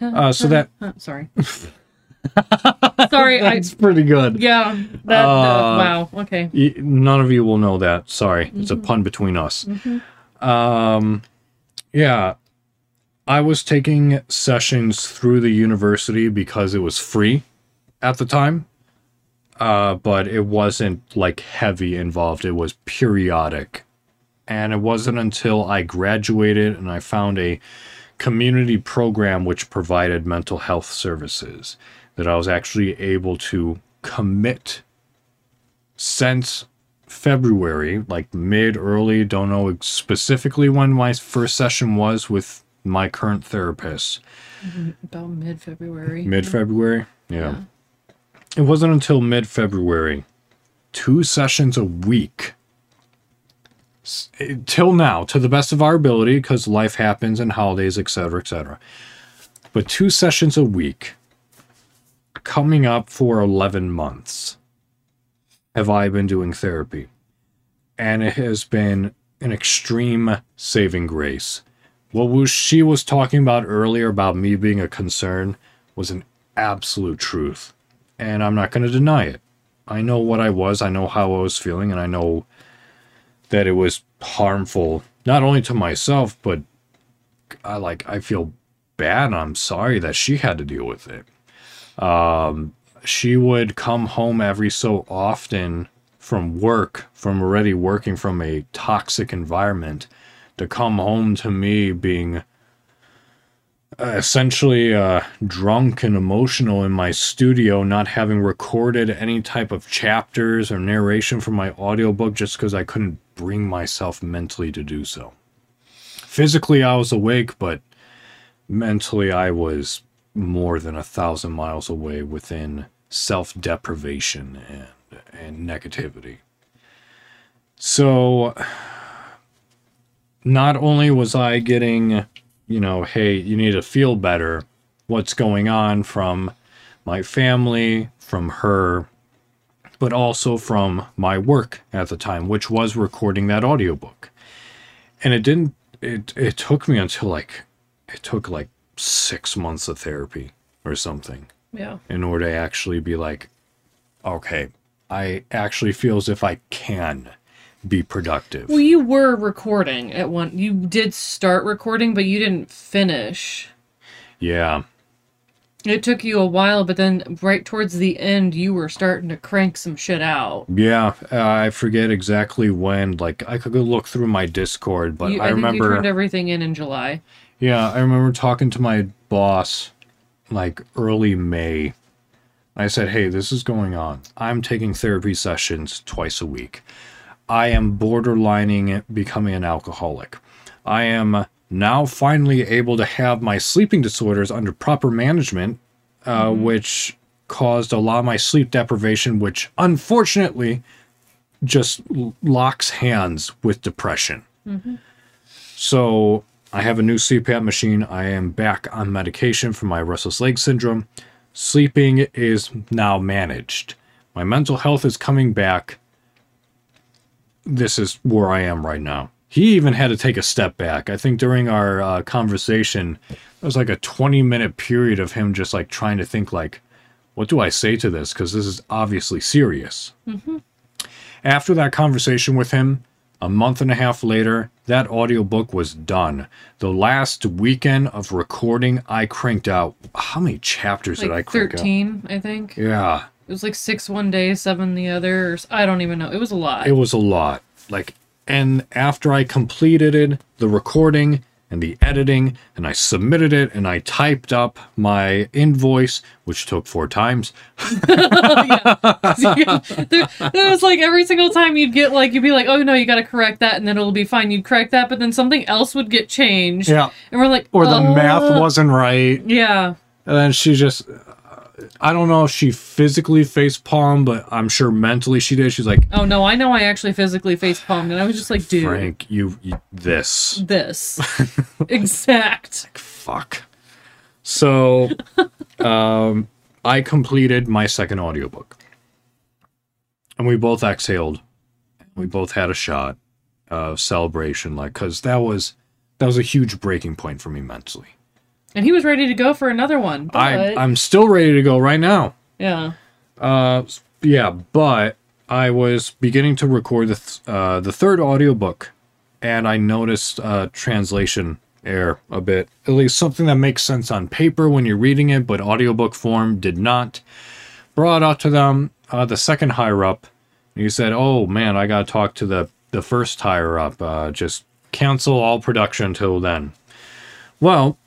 S1: Uh, so that.
S2: Uh, sorry. sorry, I.
S1: Pretty good.
S2: Yeah. That.
S1: Uh,
S2: wow. Okay.
S1: None of you will know that. Sorry. It's a pun between us. Um, yeah. I was taking sessions through the university because it was free at the time. Uh, but it wasn't like heavy involved. It was periodic. And it wasn't until I graduated and I found a community program which provided mental health services that I was actually able to commit since February, like mid early, don't know specifically when my first session was with my current therapist.
S2: Mm-hmm, about mid February.
S1: Mid February? Yeah. It wasn't until mid February, two sessions a week. Till now, to the best of our ability, because life happens and holidays, etc., etc. But two sessions a week, coming up for 11 months, have I been doing therapy. And it has been an extreme saving grace. What was she was talking about earlier about me being a concern was an absolute truth. And I'm not going to deny it. I know what I was, I know how I was feeling, and I know that it was harmful not only to myself, but I like I feel bad I'm sorry that she had to deal with it. Um she would come home every so often from work, from already working from a toxic environment, to come home to me being uh, essentially uh, drunk and emotional in my studio, not having recorded any type of chapters or narration from my audiobook just because I couldn't bring myself mentally to do so. Physically, I was awake, but mentally, I was more than a thousand miles away within self deprivation and, and negativity. So, not only was I getting, you know, hey, you need to feel better, what's going on from my family, from her, but also from my work at the time, which was recording that audiobook. And it didn't, it, it took me until like, it took like six months of therapy or something
S2: Yeah.
S1: in order to actually be like, okay, I actually feel as if I can be productive.
S2: Well, you were recording at one. You did start recording, but you didn't finish.
S1: Yeah.
S2: It took you a while, but then right towards the end, you were starting to crank some shit out.
S1: Yeah, uh, I forget exactly when. Like I could go look through my Discord, but
S2: You-
S1: I,
S2: you
S1: remember.
S2: turned everything in in July.
S1: Yeah, I remember talking to my boss like early May. I said, "Hey, this is going on. I'm taking therapy sessions twice a week. I am borderlining becoming an alcoholic. I am now finally able to have my sleeping disorders under proper management, uh, which caused a lot of my sleep deprivation, which unfortunately just locks hands with depression. So I have a new CPAP machine. I am back on medication for my restless leg syndrome. Sleeping is now managed. My mental health is coming back. This is where I am right now. He even had to take a step back. I think during our uh, conversation, it was like a 20 minute period of him just like trying to think like, what do I say to this? Because this is obviously serious. After that conversation with him, a month and a half later, that audiobook was done. The last weekend of recording, I cranked out. How many chapters did I
S2: Like
S1: crank out?
S2: 13, I think.
S1: Yeah,
S2: It was like six one day, seven the other. I don't even know. It was a lot.
S1: it was a lot. Like, and after I completed it, the recording and the editing, and I submitted it, and I typed up my invoice, which took four times.
S2: there, it was like every single time you'd get like you'd be like, oh no, you got to correct that, and then it'll be fine. You'd correct that, but then something else would get changed.
S1: Yeah.
S2: and we're like,
S1: Or the
S2: "Uh,
S1: math wasn't right.
S2: Yeah,
S1: And then she just, I don't know if she physically face palmed, but I'm sure mentally she did. She's like,
S2: Oh no, I know. I actually physically face palmed, and I was just like, dude,
S1: Frank, you, you this.
S2: this exact.
S1: Fuck. So, um, I completed my second audiobook. And we both exhaled. We both had a shot of celebration, like, because that was, that was a huge breaking point for me mentally.
S2: And he was ready to go for another one. But,
S1: I, I'm still ready to go right now.
S2: yeah,
S1: Uh, yeah, but I was beginning to record the th- uh, the third audiobook, and I noticed uh, translation error a bit. At least something that makes sense on paper when you're reading it, but audiobook form did not. Brought out to them uh, the second higher up. He said, "Oh man, I gotta talk to the the first higher up. Uh, just cancel all production till then." Well,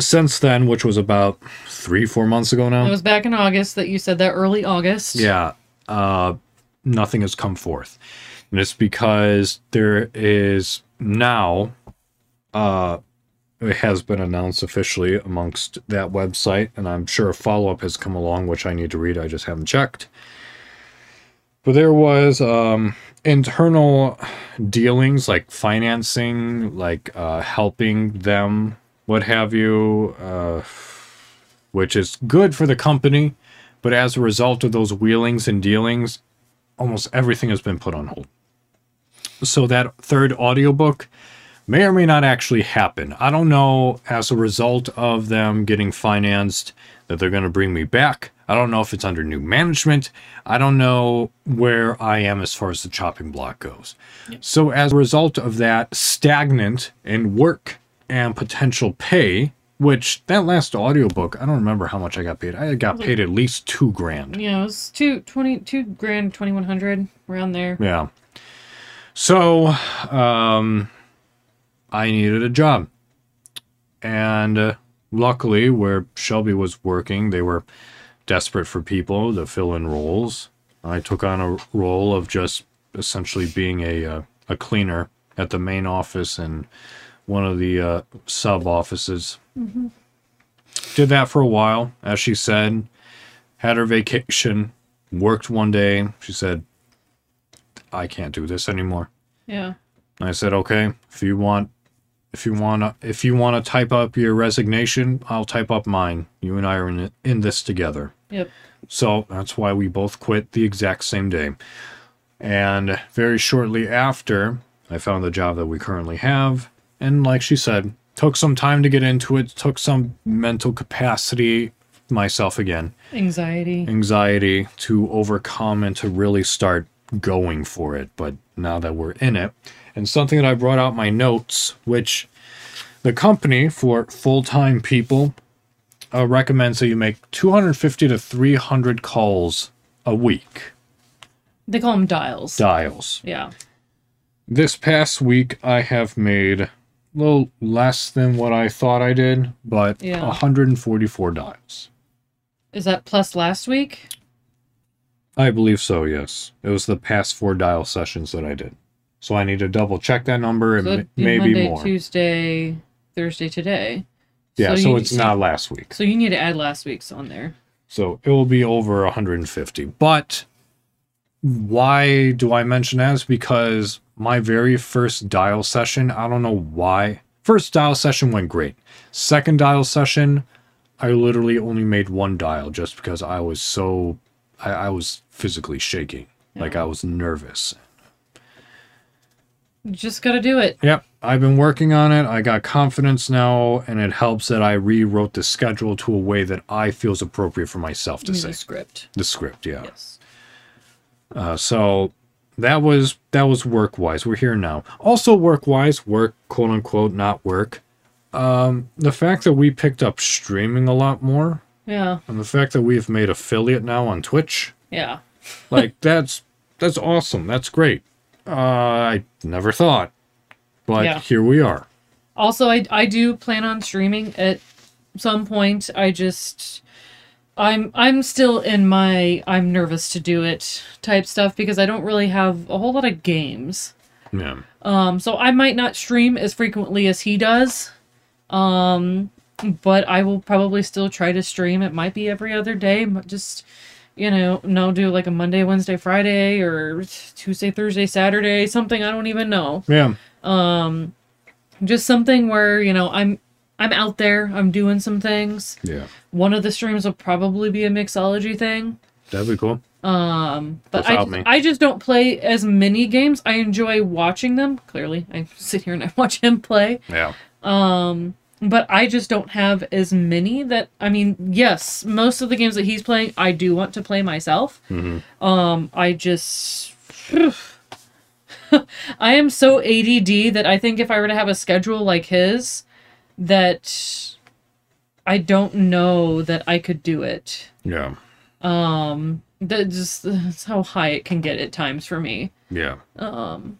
S1: since then, which was about three four months ago now.
S2: it was back in August that you said that early August.
S1: Yeah, uh, nothing has come forth, and it's because there is now, uh, it has been announced officially amongst that website, and I'm sure a follow up has come along, which I need to read. I just haven't checked. But there was um, internal dealings like financing, like uh, helping them, what have you, uh, which is good for the company. But as a result of those wheelings and dealings, almost everything has been put on hold. So that third audiobook may or may not actually happen. I don't know as a result of them getting financed that they're going to bring me back. I don't know if it's under new management. I don't know where I am as far as the chopping block goes. So as a result of that stagnant and work and potential pay, which that last audiobook, I don't remember how much I got paid. I got paid at least two grand.
S2: Yeah, it was two twenty two grand, twenty one hundred around there.
S1: Yeah. So, um, I needed a job. And uh, luckily, where Shelby was working, they were desperate for people to fill in roles. I took on a role of just essentially being a, uh, a cleaner at the main office and one of the uh, sub offices. Did that for a while, as she said. Had her vacation, worked one day. She said, I can't do this anymore.
S2: Yeah.
S1: And I said, okay, if you want, if you want if you want to type up your resignation, I'll type up mine. You and I are in, in this together.
S2: Yep.
S1: So that's why we both quit the exact same day. And very shortly after, I found the job that we currently have. And like she said, took some time to get into it, took some mental capacity myself again
S2: Anxiety.
S1: anxiety to overcome and to really start going for it. But now that we're in it, and something that I brought out my notes, which the company for full time people uh, recommends that you make 250 to 300 calls a week.
S2: They call them dials.
S1: Dials.
S2: yeah.
S1: This past week, I have made a little less than what I thought I did, but
S2: Yeah.
S1: 144 dials.
S2: Is that plus last week?
S1: I believe so, yes. It was the past four dial sessions that I did. So I need to double check that number and
S2: So
S1: ma-
S2: it'd be
S1: maybe
S2: Monday,
S1: more.
S2: Tuesday, Thursday, today.
S1: yeah, so,
S2: you-
S1: it's not last week.
S2: So you need to add last week's on there.
S1: So it will be over 150. But why do I mention that? Is because my very first dial session, I don't know why. First dial session went great. Second dial session, I literally only made one dial just because I was so, I, I was physically shaking. Like I was nervous.
S2: You just gotta do it.
S1: Yep, I've been working on it. I got confidence now, and it helps that I rewrote the schedule to a way that I feels appropriate for myself to say.
S2: The script.
S1: The script, yeah.
S2: Yes.
S1: Uh, so that was that was work wise. We're here now. Also work wise, work quote unquote, not work. Um, the fact that we picked up streaming a lot more,
S2: Yeah.
S1: and the fact that we've made affiliate now on Twitch,
S2: Yeah.
S1: like that's that's awesome. That's great. Uh, I never thought, but
S2: Yeah.
S1: here we are.
S2: Also, I I do plan on streaming at some point. I just I'm I'm still in my I'm nervous to do it type stuff because I don't really have a whole lot of games.
S1: Yeah.
S2: Um, so I might not stream as frequently as he does. Um, but I will probably still try to stream. It might be every other day, but just you know, no, do like a Monday, Wednesday, Friday, or Tuesday, Thursday, Saturday, something I don't even know.
S1: Yeah.
S2: Um, just something where you know I'm I'm out there, I'm doing some things.
S1: Yeah.
S2: One of the streams will probably be a mixology thing.
S1: That'd be cool.
S2: Um, but I just,
S1: me.
S2: I just don't play as many games. I enjoy watching them. Clearly, I sit here and I watch him play.
S1: Yeah.
S2: Um, but I just don't have as many that I mean, yes, most of the games that he's playing, I do want to play myself.
S1: Mhm.
S2: Um, I just I am so ADD that I think if I were to have a schedule like his, that I don't know that I could do it.
S1: Yeah.
S2: Um, that just that's how high it can get at times for me.
S1: Yeah.
S2: Um,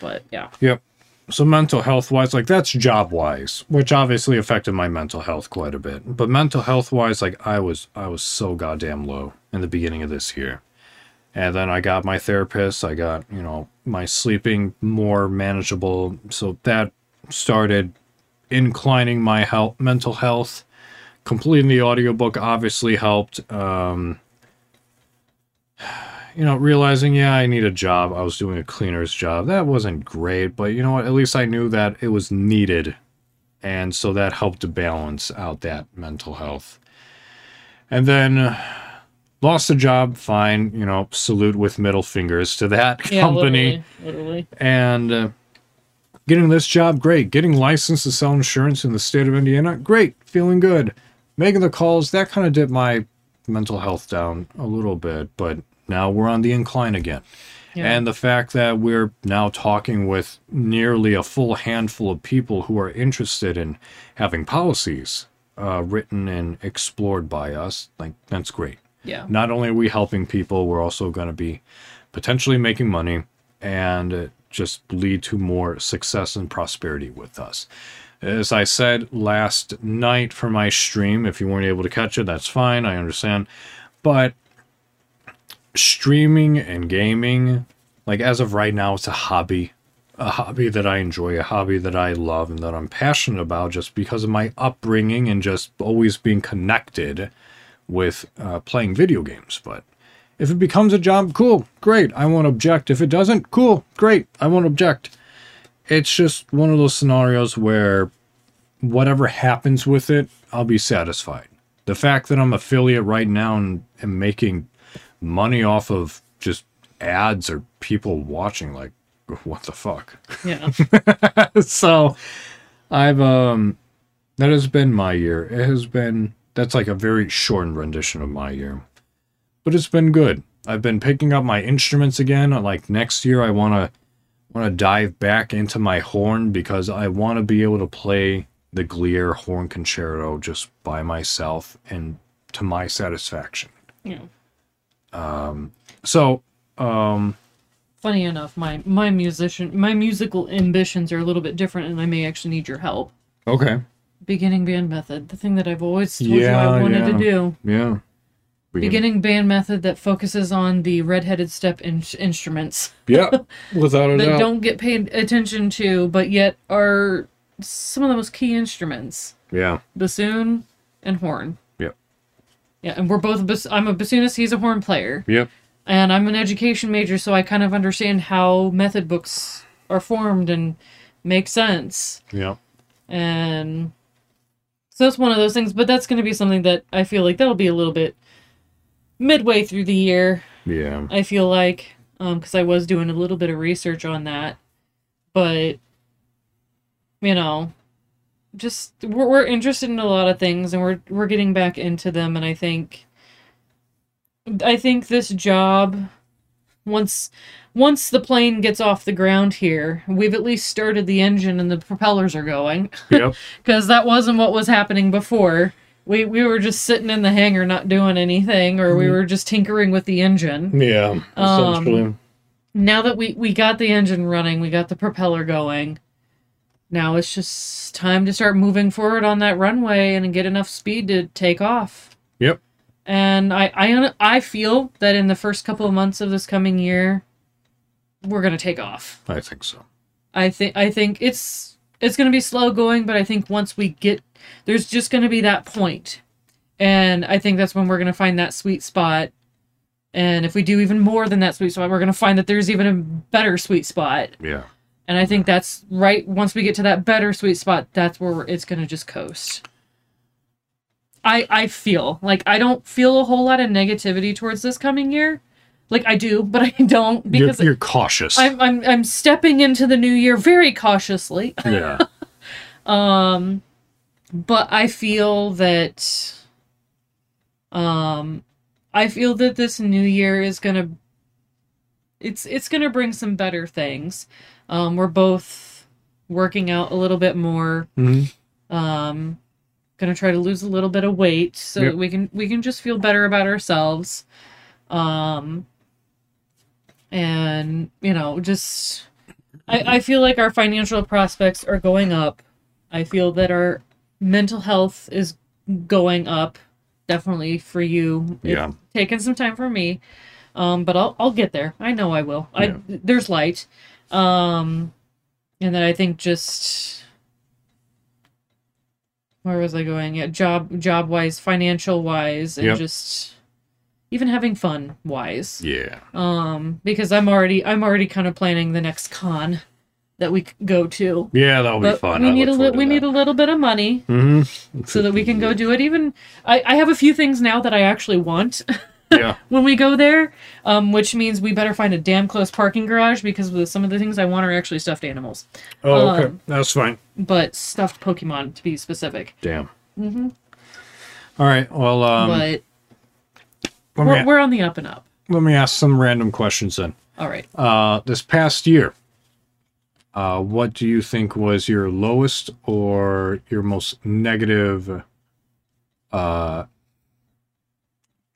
S2: but yeah,
S1: Yep. So mental health wise, like that's job wise, which obviously affected my mental health quite a bit. But mental health wise, like I was I was so goddamn low in the beginning of this year. And then I got my therapist, I got, you know, my sleeping more manageable. So that started inclining my health mental health. Completing the audiobook obviously helped. Um you know, realizing, yeah, I need a job. I was doing a cleaner's job. That wasn't great, but you know what? At least I knew that it was needed. And so that helped to balance out that mental health. And then uh, lost the job, fine, you know, salute with middle fingers to that
S2: yeah,
S1: company.
S2: literally, literally.
S1: And uh, getting this job, great. Getting licensed to sell insurance in the state of Indiana, great. Feeling good. Making the calls, that kind of dipped my mental health down a little bit, but now we're on the incline again.
S2: Yeah.
S1: And the fact that we're now talking with nearly a full handful of people who are interested in having policies uh, written and explored by us, like that's great.
S2: yeah,
S1: Not only are we helping people, we're also going to be potentially making money and uh, just lead to more success and prosperity with us. As I said last night for my stream, if you weren't able to catch it, that's fine. I understand. But streaming and gaming, like as of right now, it's a hobby. A hobby that I enjoy, a hobby that I love and that I'm passionate about just because of my upbringing and just always being connected with uh, playing video games. But if it becomes a job, cool, great. I won't object. If it doesn't, cool, great. I won't object. It's just one of those scenarios where whatever happens with it, I'll be satisfied. The fact that I'm affiliate right now and am making money off of just ads or people watching, like, what the fuck?
S2: yeah.
S1: so I've um that has been my year. It has been that's like a very shortened rendition of my year. But it's been good. I've been picking up my instruments again. Like next year I want to want to dive back into my horn because I want to be able to play the Glière horn concerto just by myself and to my satisfaction.
S2: Yeah. Um.
S1: So, um,
S2: Funny enough, my my musician my musical ambitions are a little bit different, and I may actually need your help.
S1: okay.
S2: Beginning band method, the thing that I've always told you
S1: Yeah,
S2: I wanted
S1: yeah.
S2: to do.
S1: Yeah.
S2: Beginning band method that focuses on the redheaded step in- instruments
S1: Yeah, without a
S2: that
S1: doubt.
S2: don't get paid attention to, but yet are some of the most key instruments:
S1: Yeah.
S2: bassoon and horn.
S1: Yep.
S2: Yeah, and we're both. Bas- I'm a bassoonist. He's a horn player.
S1: Yep.
S2: and I'm an education major, so I kind of understand how method books are formed and make sense.
S1: Yeah.
S2: And so that's one of those things, but that's going to be something that I feel like that'll be a little bit midway through the year.
S1: Yeah.
S2: I feel like um, because I was doing a little bit of research on that, but you know, just we're, we're interested in a lot of things, and we're we're getting back into them, and I think I think this job once once the plane gets off the ground here, we've at least started the engine and the propellers are going
S1: Yep.
S2: because that wasn't what was happening before. We we were just sitting in the hangar not doing anything, or we mm. were just tinkering with the engine
S1: yeah. Essentially.
S2: Um, now that we we got the engine running, we got the propeller going. Now it's just time to start moving forward on that runway and get enough speed to take off.
S1: yep.
S2: And I I I feel that in the first couple of months of this coming year, we're gonna take off.
S1: I think so.
S2: I think I think it's it's gonna be slow going, but I think once we get there's just gonna be that point, and I think that's when we're gonna find that sweet spot. And if we do even more than that sweet spot, we're gonna find that there's even a better sweet spot.
S1: Yeah.
S2: And I think that's right. Once we get to that better sweet spot, that's where it's gonna just coast. I I feel like I don't feel a whole lot of negativity towards this coming year. Like I do, but I don't
S1: You're,
S2: because
S1: you're cautious.
S2: I'm I'm I'm stepping into the new year very cautiously.
S1: yeah.
S2: Um but I feel that um I feel that this new year is going to it's it's to bring some better things. Um we're both working out a little bit more.
S1: hmm
S2: Um going to try to lose a little bit of weight so
S1: Yep.
S2: that we can we can just feel better about ourselves. Um and you know, just I, I feel like our financial prospects are going up. I feel that our mental health is going up. Definitely for you. It's
S1: Yeah.
S2: taken some time for me. Um, but I'll I'll get there. I know I will. I
S1: Yeah.
S2: there's light. Um and then I think just where was I going? Yeah, job job wise, financial wise, and
S1: Yep.
S2: just even having fun wise
S1: Yeah.
S2: um because i'm already i'm already kind of planning the next con that we go to
S1: Yeah, that'll be fun.
S2: we need a li- we need a little bit of money
S1: hmm
S2: so that we can go do it even i i have a few things now that i actually want
S1: Yeah.
S2: when we go there um which means we better find a damn close parking garage because some of the things i want are actually stuffed animals
S1: Oh, okay.
S2: Um,
S1: That's fine.
S2: but stuffed pokemon to be specific
S1: Damn.
S2: Mm-hmm.
S1: All right. Well, um,
S2: but we're, we're on the up and up
S1: let me ask some random questions then.
S2: all right
S1: Uh, this past year, uh, what do you think was your lowest or your most negative uh,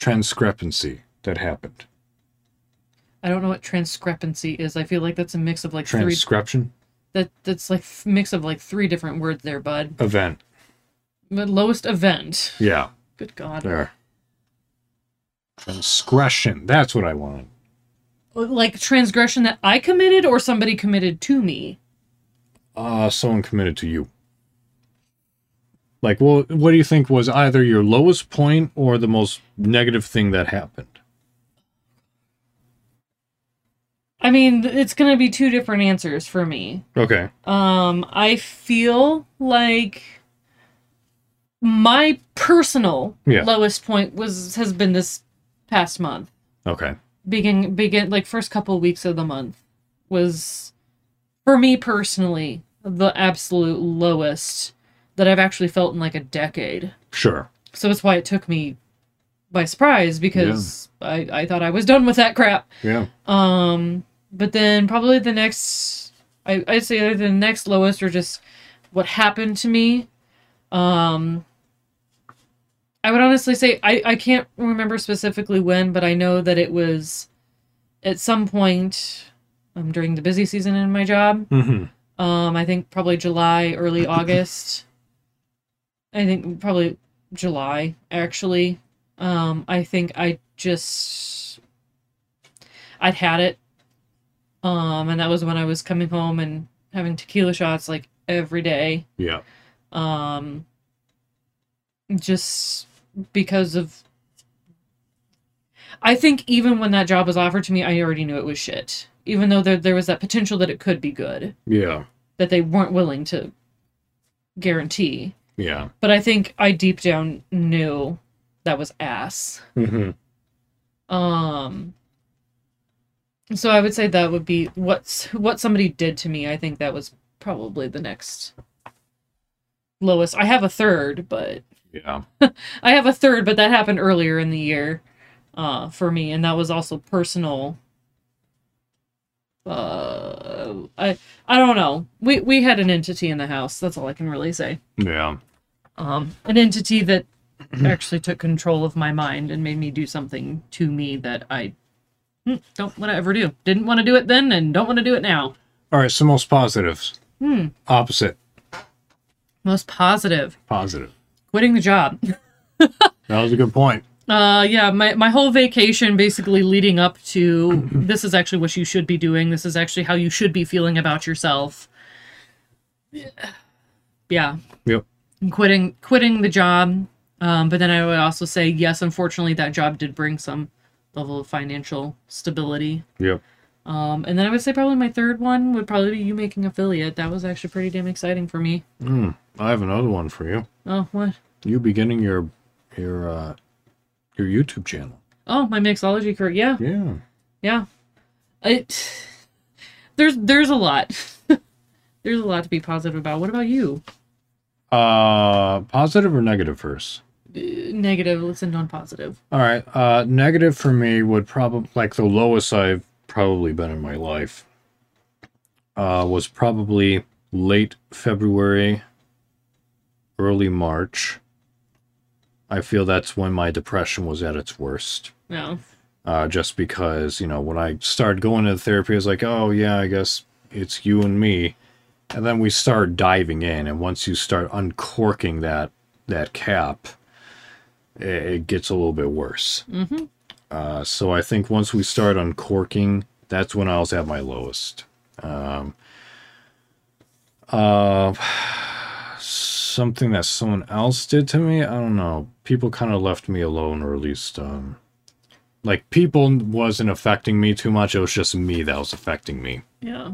S1: transcrepancy that happened?
S2: i don't know what transcrepancy is i feel like that's a mix of like three
S1: Transcription
S2: That that's like mix of like three different words there, bud.
S1: event.
S2: But lowest event.
S1: Yeah,
S2: Good God.
S1: there. Transgression. That's what I want.
S2: Like transgression that I committed or somebody committed to me.
S1: Uh, someone committed to you. Like, well, what do you think was either your lowest point or the most negative thing that happened?
S2: I mean, it's gonna be two different answers for me.
S1: Okay.
S2: Um, I feel like my personal
S1: Yeah.
S2: lowest point was has been this past month.
S1: Okay.
S2: Begin begin like first couple weeks of the month was for me personally the absolute lowest that I've actually felt in like a decade.
S1: Sure.
S2: So that's why it took me by surprise because I, I thought I was done with that crap.
S1: Yeah.
S2: Um, but then probably the next, I, I'd say either the next lowest or just what happened to me Um, I would honestly say I, I can't remember specifically when, but I know that it was at some point um, during the busy season in my job.
S1: Mm-hmm.
S2: Um, I think probably July, early August. I think probably July, actually. Um, I think I just I'd had it. Um, and that was when I was coming home and having tequila shots like every day.
S1: Yeah.
S2: Um, just because of I think even when that job was offered to me, I already knew it was shit. Even though there there was that potential that it could be good,
S1: Yeah.
S2: that they weren't willing to guarantee.
S1: Yeah.
S2: But I think I deep down knew that was ass.
S1: Mm-hmm.
S2: Um so I would say that would be what's what somebody did to me. I think that was probably the next lowest. I have a third, but
S1: Yeah.
S2: I have a third, but that happened earlier in the year uh for me and that was also personal uh I I don't know. We we had an entity in the house. That's all I can really say.
S1: Yeah.
S2: Um an entity that actually took control of my mind and made me do something to me that I mm, don't want to ever do. Didn't want to do it then and don't want to do it now.
S1: All right. So most positives.
S2: Hmm.
S1: Opposite.
S2: Most positive.
S1: Positive.
S2: Quitting the job.
S1: That was a good point.
S2: Uh yeah, my my whole vacation basically leading up to this is actually what you should be doing. This is actually how you should be feeling about yourself. Yeah.
S1: Yep.
S2: Quitting quitting the job. Um but then I would also say yes, unfortunately that job did bring some level of financial stability.
S1: Yep.
S2: Um and then I would say probably my third one would probably be you making affiliate. That was actually pretty damn exciting for me.
S1: Mm. I have another one for you.
S2: Oh, what?
S1: You beginning your your uh your YouTube channel.
S2: Oh, my mixology career. Yeah.
S1: Yeah.
S2: Yeah. It there's there's a lot. there's a lot to be positive about. What about you?
S1: Uh, positive or negative first?
S2: Uh, negative, let's end on positive.
S1: All right. Uh, negative for me would probably like the lowest I've probably been in my life. Uh, was probably late February, early March. I feel that's when my depression was at its worst.
S2: No.
S1: Uh, just because you know when I started going to the therapy, I was like, oh yeah, I guess it's you and me, and then we start diving in, and once you start uncorking that that cap, it, it gets a little bit worse.
S2: Mm-hmm.
S1: Uh, so I think once we start uncorking, that's when I was at my lowest. Um, uh, something that someone else did to me, I don't know. People kind of left me alone, or at least, um, like people wasn't affecting me too much. It was just me that was affecting me.
S2: Yeah.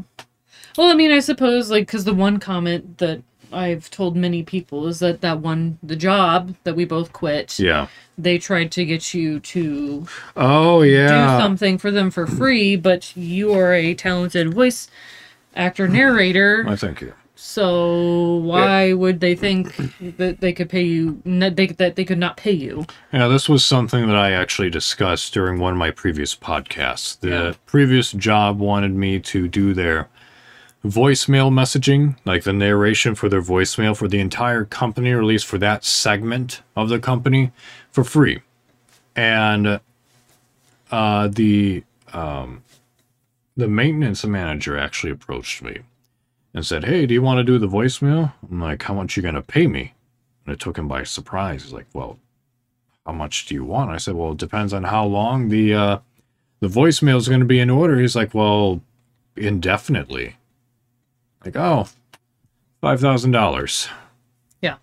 S2: Well, I mean, I suppose like because the one comment that I've told many people is that that one the job that we both quit.
S1: Yeah.
S2: They tried to get you to
S1: Oh yeah.
S2: do
S1: yeah.
S2: something for them for free, but you are a talented voice actor narrator.
S1: I think you.
S2: So why would they think that they could pay you? They, that they could not pay you?
S1: Yeah, this was something that I actually discussed during one of my previous podcasts. The
S2: Yeah.
S1: previous job wanted me to do their voicemail messaging, like the narration for their voicemail for the entire company, or at least for that segment of the company, for free. And uh, the um, the maintenance manager actually approached me and said, "Hey, do you want to do the voicemail?" I'm like, "How much are you gonna pay me?" And it took him by surprise. He's like, "Well, how much do you want? I said, well, it depends on how long the uh, the voicemail is going to be in order. He's like, well, indefinitely. Like, oh, five thousand dollars.
S2: Yeah.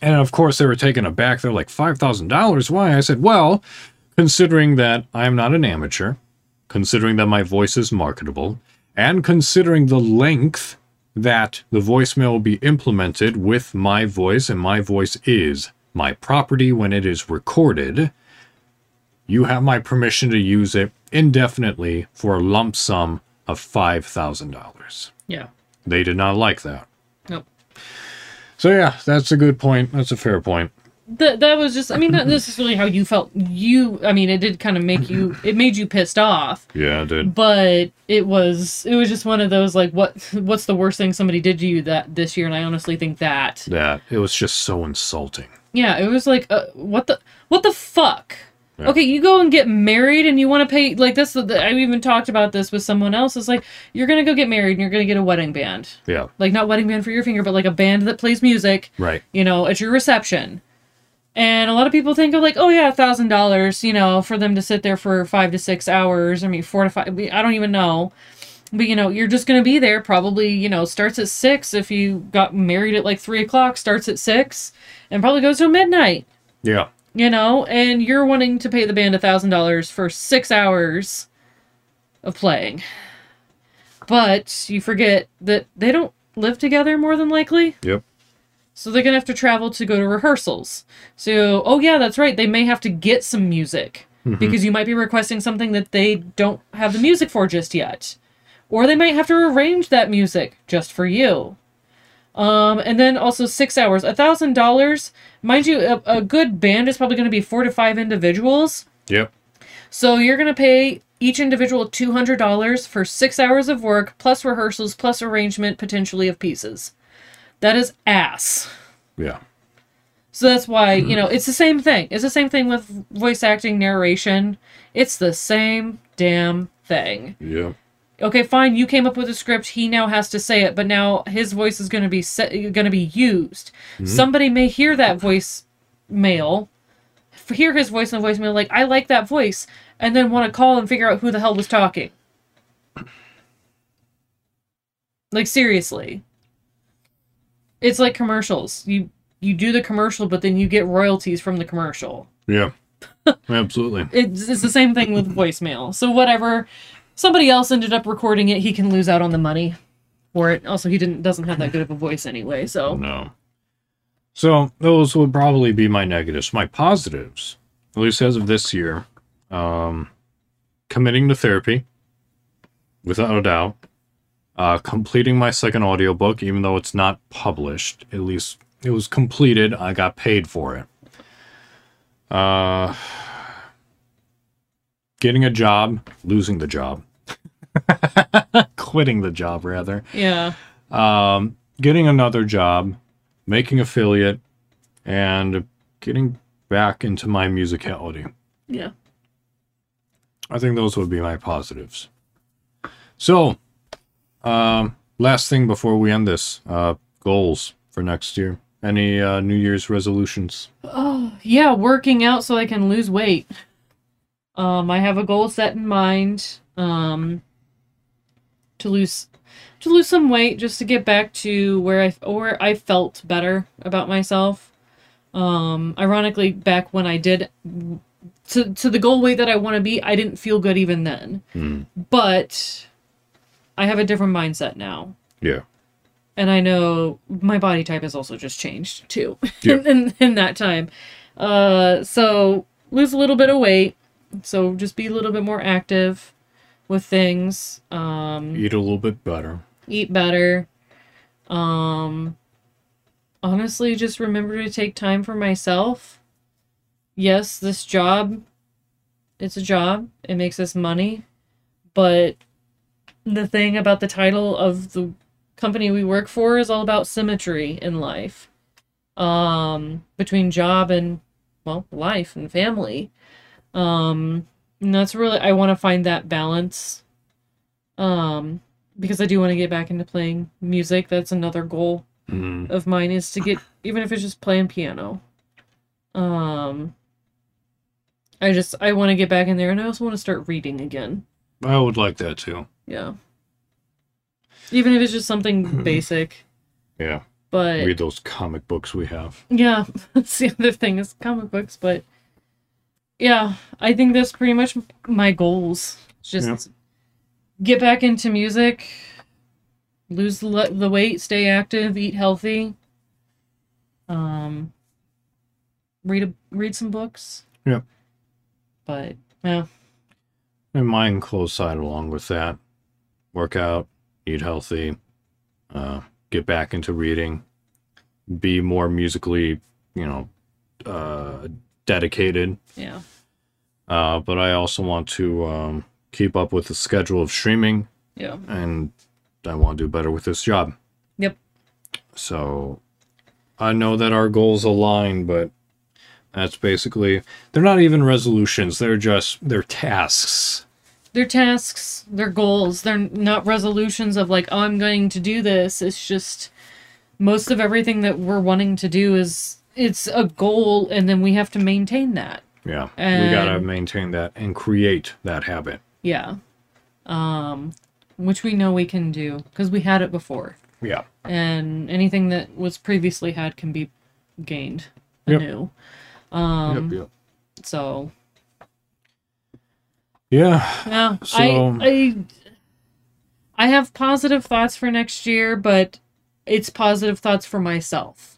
S1: And of course, they were taken aback. They're like, five thousand dollars? Why? I said, well, considering that I am not an amateur, considering that my voice is marketable, and considering the length that the voicemail will be implemented with my voice, and my voice is my property when it is recorded, you have my permission to use it indefinitely for a lump sum of $5,000.
S2: Yeah.
S1: They did not like that.
S2: Nope.
S1: So, yeah, that's a good point. That's a fair point.
S2: that that was just. I mean, not necessarily how you felt. You, I mean, it did kind of make you. It made you pissed off.
S1: Yeah, it did.
S2: But it was. It was just one of those like, what? What's the worst thing somebody did to you that this year? And I honestly think that.
S1: That it was just so insulting.
S2: Yeah, it was like, uh, what the, what the fuck?
S1: Yeah.
S2: Okay, you go and get married, and you want to pay like this. I even talked about this with someone else. It's like you're gonna go get married, and you're gonna get a wedding band,
S1: Yeah,
S2: like not wedding band for your finger, but like a band that plays music.
S1: right.
S2: You know, at your reception. And a lot of people think of like, oh yeah, a thousand dollars, you know, for them to sit there for five to six hours. I mean, four to five. I don't even know. But you know, you're just gonna be there. Probably, you know, starts at six. If you got married at like three o'clock, starts at six, and probably goes till midnight
S1: Yeah,
S2: you know, and you're wanting to pay the band a thousand dollars for six hours of playing. But you forget that they don't live together more than likely.
S1: yep.
S2: So they're gonna have to travel to go to rehearsals. So oh yeah, that's right, they may have to get some music. Mm-hmm. Because you might be requesting something that they don't have the music for just yet. Or they might have to arrange that music just for you. Um, and then also six hours, a thousand dollars. Mind you, a, a good band is probably going to be four to five individuals.
S1: Yep.
S2: So you're going to pay each individual two hundred dollars for six hours of work, plus rehearsals, plus arrangement potentially of pieces. That is ass.
S1: Yeah.
S2: So that's why, you know, it's the same thing. It's the same thing with voice acting, narration. It's the same damn thing.
S1: Yep.
S2: Okay, fine, you came up with a script. He now has to say it, but now his voice is going to be set, going to be used. Mm-hmm. Somebody may hear that voice mail, hear his voice in the voicemail, like I like that voice, and then want to call and figure out who the hell was talking. Like seriously, it's like commercials. You you do the commercial, but then you get royalties from the commercial
S1: Yeah. Absolutely.
S2: it's, it's the same thing with voicemail. So whatever somebody else ended up recording it, he can lose out on the money for it. Also, he didn't doesn't have that good of a voice anyway. So
S1: No. So those would probably be my negatives. My positives, at least as of this year, um, committing to therapy, without a doubt. Uh, completing my second audiobook, even though it's not published. At least it was completed. I got paid for it. Uh, getting a job, losing the job, quitting the job rather
S2: yeah,
S1: um, getting another job, making affiliate, and getting back into my musicality.
S2: yeah.
S1: I think those would be my positives. So, um, last thing before we end this, uh, goals for next year. Any uh, New Year's resolutions?
S2: Oh yeah, working out so I can lose weight. Um, I have a goal set in mind. Um, to lose to lose some weight just to get back to where I where I felt better about myself. Um, ironically, back when I did to to the goal weight that I want to be, I didn't feel good even then.
S1: Hmm.
S2: But I have a different mindset now.
S1: Yeah.
S2: And I know my body type has also just changed too
S1: Yeah.
S2: in, in, in that time. Uh, so lose a little bit of weight. So just be a little bit more active with things. Um,
S1: Eat a little bit better.
S2: eat better. Um, honestly, just remember to take time for myself. Yes, this job, it's a job. It makes us money. But the thing about the title of the company we work for is all about symmetry in life. Um, between job and, well, life and family. Um, and that's really, I want to find that balance. Um, because I do want to get back into playing music. That's another goal
S1: Mm.
S2: of mine is to get even if it's just playing piano. Um I just I want to get back in there and I also want to start reading again.
S1: I would like that too.
S2: Yeah. Even if it's just something basic,
S1: Yeah.
S2: but
S1: Read those comic books we have.
S2: yeah, that's the other thing is comic books, but yeah, I think that's pretty much my goals. Just
S1: Yeah.
S2: get back into music, lose the, le- the weight, stay active, eat healthy. Um, read a, read some books.
S1: Yeah.
S2: But yeah,
S1: And mine close side along with that. Work out, eat healthy, uh, get back into reading, be more musically, you know, uh, dedicated.
S2: Yeah.
S1: Uh, but I also want to um, keep up with the schedule of streaming,
S2: Yeah.
S1: and I want to do better with this job.
S2: Yep.
S1: So I know that our goals align, but that's basically they're not even resolutions. They're just they're tasks.
S2: They're tasks, they're goals. They're not resolutions of like, oh, I'm going to do this. It's just most of everything that we're wanting to do is it's a goal, and then we have to maintain that.
S1: Yeah, and, we gotta maintain that and create that habit.
S2: Yeah. Um, which we know we can do because we had it before.
S1: Yeah.
S2: and anything that was previously had can be gained
S1: Yep.
S2: anew. Um,
S1: yep, yep.
S2: so
S1: Yeah.
S2: yeah,
S1: So-
S2: I I I have positive thoughts for next year, but it's positive thoughts for myself.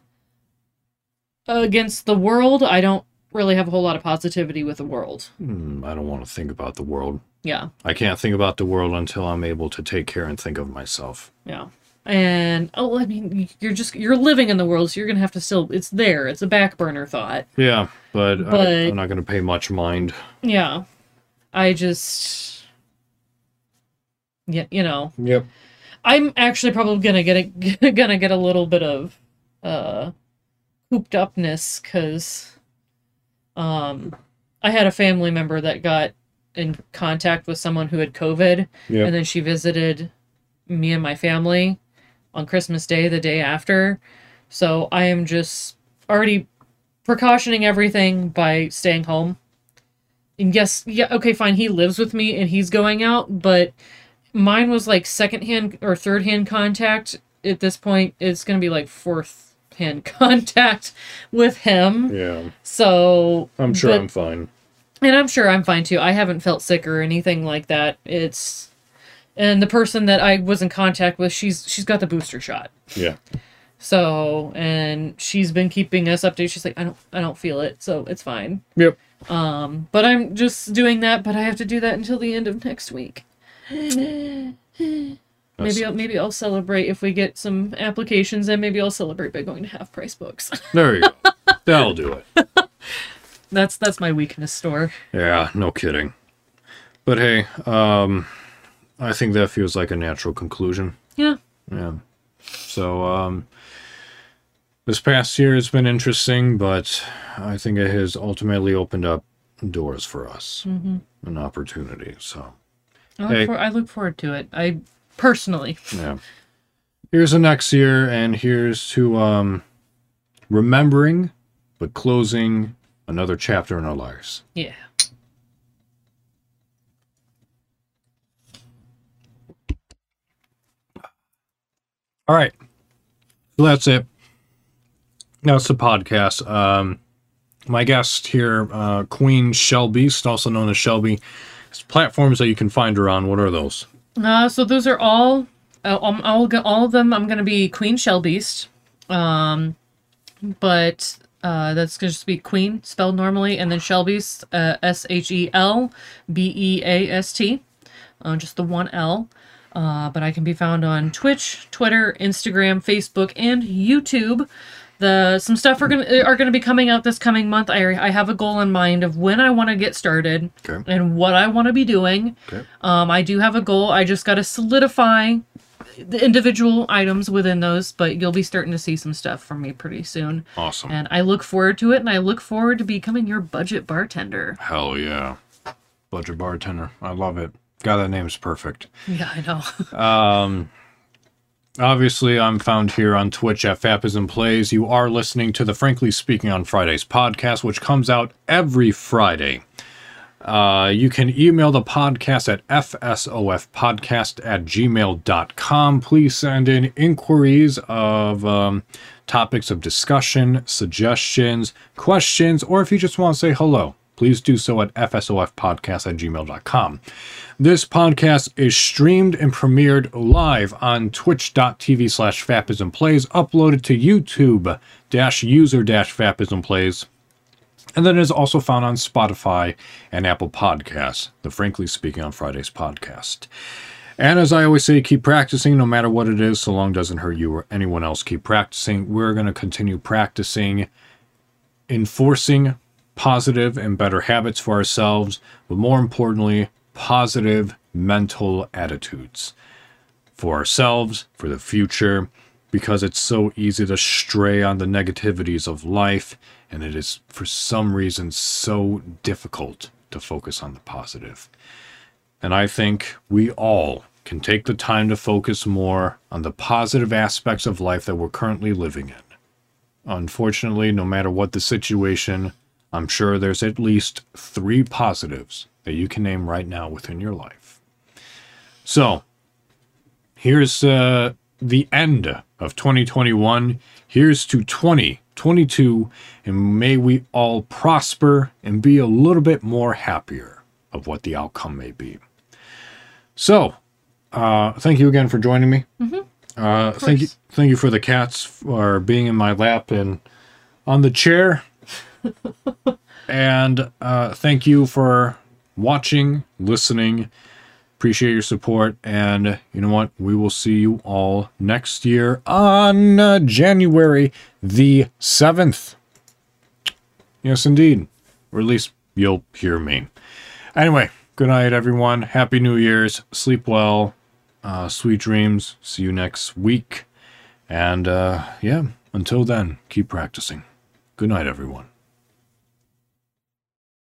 S2: Against the world, I don't really have a whole lot of positivity with the world.
S1: Hmm, I don't want to think about the world.
S2: Yeah,
S1: I can't think about the world until I'm able to take care and think of myself.
S2: yeah. And oh, I mean, you're just you're living in the world, so you're gonna have to still. It's there. It's a back burner thought.
S1: Yeah, but, I,
S2: But-
S1: I'm not going to pay much mind.
S2: Yeah. I just yeah, you know,
S1: Yep.
S2: I'm actually probably gonna get a gonna get a little bit of uh cooped upness because um I had a family member that got in contact with someone who had COVID
S1: Yep.
S2: and then she visited me and my family on Christmas Day the day after. So I am just already precautioning everything by staying home. And yes, yeah, okay, fine. He lives with me and he's going out, but mine was like secondhand or third hand contact. At this point, it's going to be like fourth hand contact with him.
S1: yeah.
S2: So
S1: I'm sure
S2: but-
S1: I'm fine.
S2: and I'm sure I'm fine too. I haven't felt sick or anything like that. It's and the person that I was in contact with, she's she's got the booster shot.
S1: Yeah.
S2: So and she's been keeping us updated. She's like, I don't I don't feel it, so it's fine.
S1: Yep.
S2: Um, but I'm just doing that, but I have to do that until the end of next week. Maybe I'll, maybe I'll celebrate if we get some applications, and maybe I'll celebrate by going to half price books.
S1: There you go. That'll do it.
S2: that's that's my weakness store.
S1: Yeah, no kidding. But hey, um, I think that feels like a natural conclusion.
S2: Yeah.
S1: Yeah. So, um, this past year has been interesting, but I think it has ultimately opened up doors for us,
S2: Mm-hmm.
S1: an opportunity. So,
S2: I look,
S1: Hey.
S2: for, I look forward to it. I personally.
S1: yeah. Here's the next year, and here's to um, remembering, but closing another chapter in our lives.
S2: Yeah.
S1: All right. So that's it. That's the podcast. Um, my guest here, uh, Queen Shelbeast, also known as Shelby. It's platforms that you can find her on. What are those?
S2: Uh, so those are all, uh, um, all, all of them. I'm gonna be Queen Shelbeast, um, but uh, that's gonna just be Queen spelled normally, and then Shelbeast, uh, S H E L B E A S T, uh, just the one L. Uh, but I can be found on Twitch, Twitter, Instagram, Facebook, and YouTube. The some stuff are gonna are gonna be coming out this coming month. I I have a goal in mind of when I want to get started
S1: Okay.
S2: and what I want to be doing.
S1: Okay.
S2: Um, I do have a goal. I just got to solidify the individual items within those, but you'll be starting to see some stuff from me pretty soon.
S1: Awesome.
S2: And I look forward to it, and I look forward to becoming your budget bartender.
S1: Hell yeah. Budget bartender. I love it. God, that name's perfect.
S2: Yeah, I know.
S1: Um, obviously, I'm found here on Twitch at Fapism Plays. You are listening to the Frankly Speaking on Fridays podcast, which comes out every Friday. Uh, you can email the podcast at fsofpodcast at gmail.com. Please send in inquiries of um, topics of discussion, suggestions, questions, or if you just want to say hello, please do so at fsofpodcast at gmail.com. This podcast is streamed and premiered live on twitch.tv slash fapismplays, uploaded to YouTube dash user dash fapismplays, and then is also found on Spotify and Apple Podcasts, the Frankly Speaking on Fridays podcast. And as I always say, keep practicing no matter what it is, so long doesn't hurt you or anyone else. Keep practicing. We're going to continue practicing enforcing positive and better habits for ourselves, but more importantly, positive mental attitudes for ourselves, for the future, because it's so easy to stray on the negativities of life, and it is for some reason so difficult to focus on the positive. And I think we all can take the time to focus more on the positive aspects of life that we're currently living in. Unfortunately, no matter what the situation, I'm sure there's at least three positives that you can name right now within your life. So, here's uh, the end of 2021. Here's to 2022, and may we all prosper and be a little bit more happier of what the outcome may be. So, uh, thank you again for joining me. Mm-hmm. Uh, thank you, thank you for the cats for being in my lap and on the chair. and uh, thank you for watching, listening. Appreciate your support. And you know what? We will see you all next year on uh, January the 7th. Yes, indeed. Or at least you'll hear me. Anyway, good night, everyone. Happy New Year's. Sleep well. Uh, sweet dreams. See you next week. And uh, yeah, until then, keep practicing. Good night, everyone.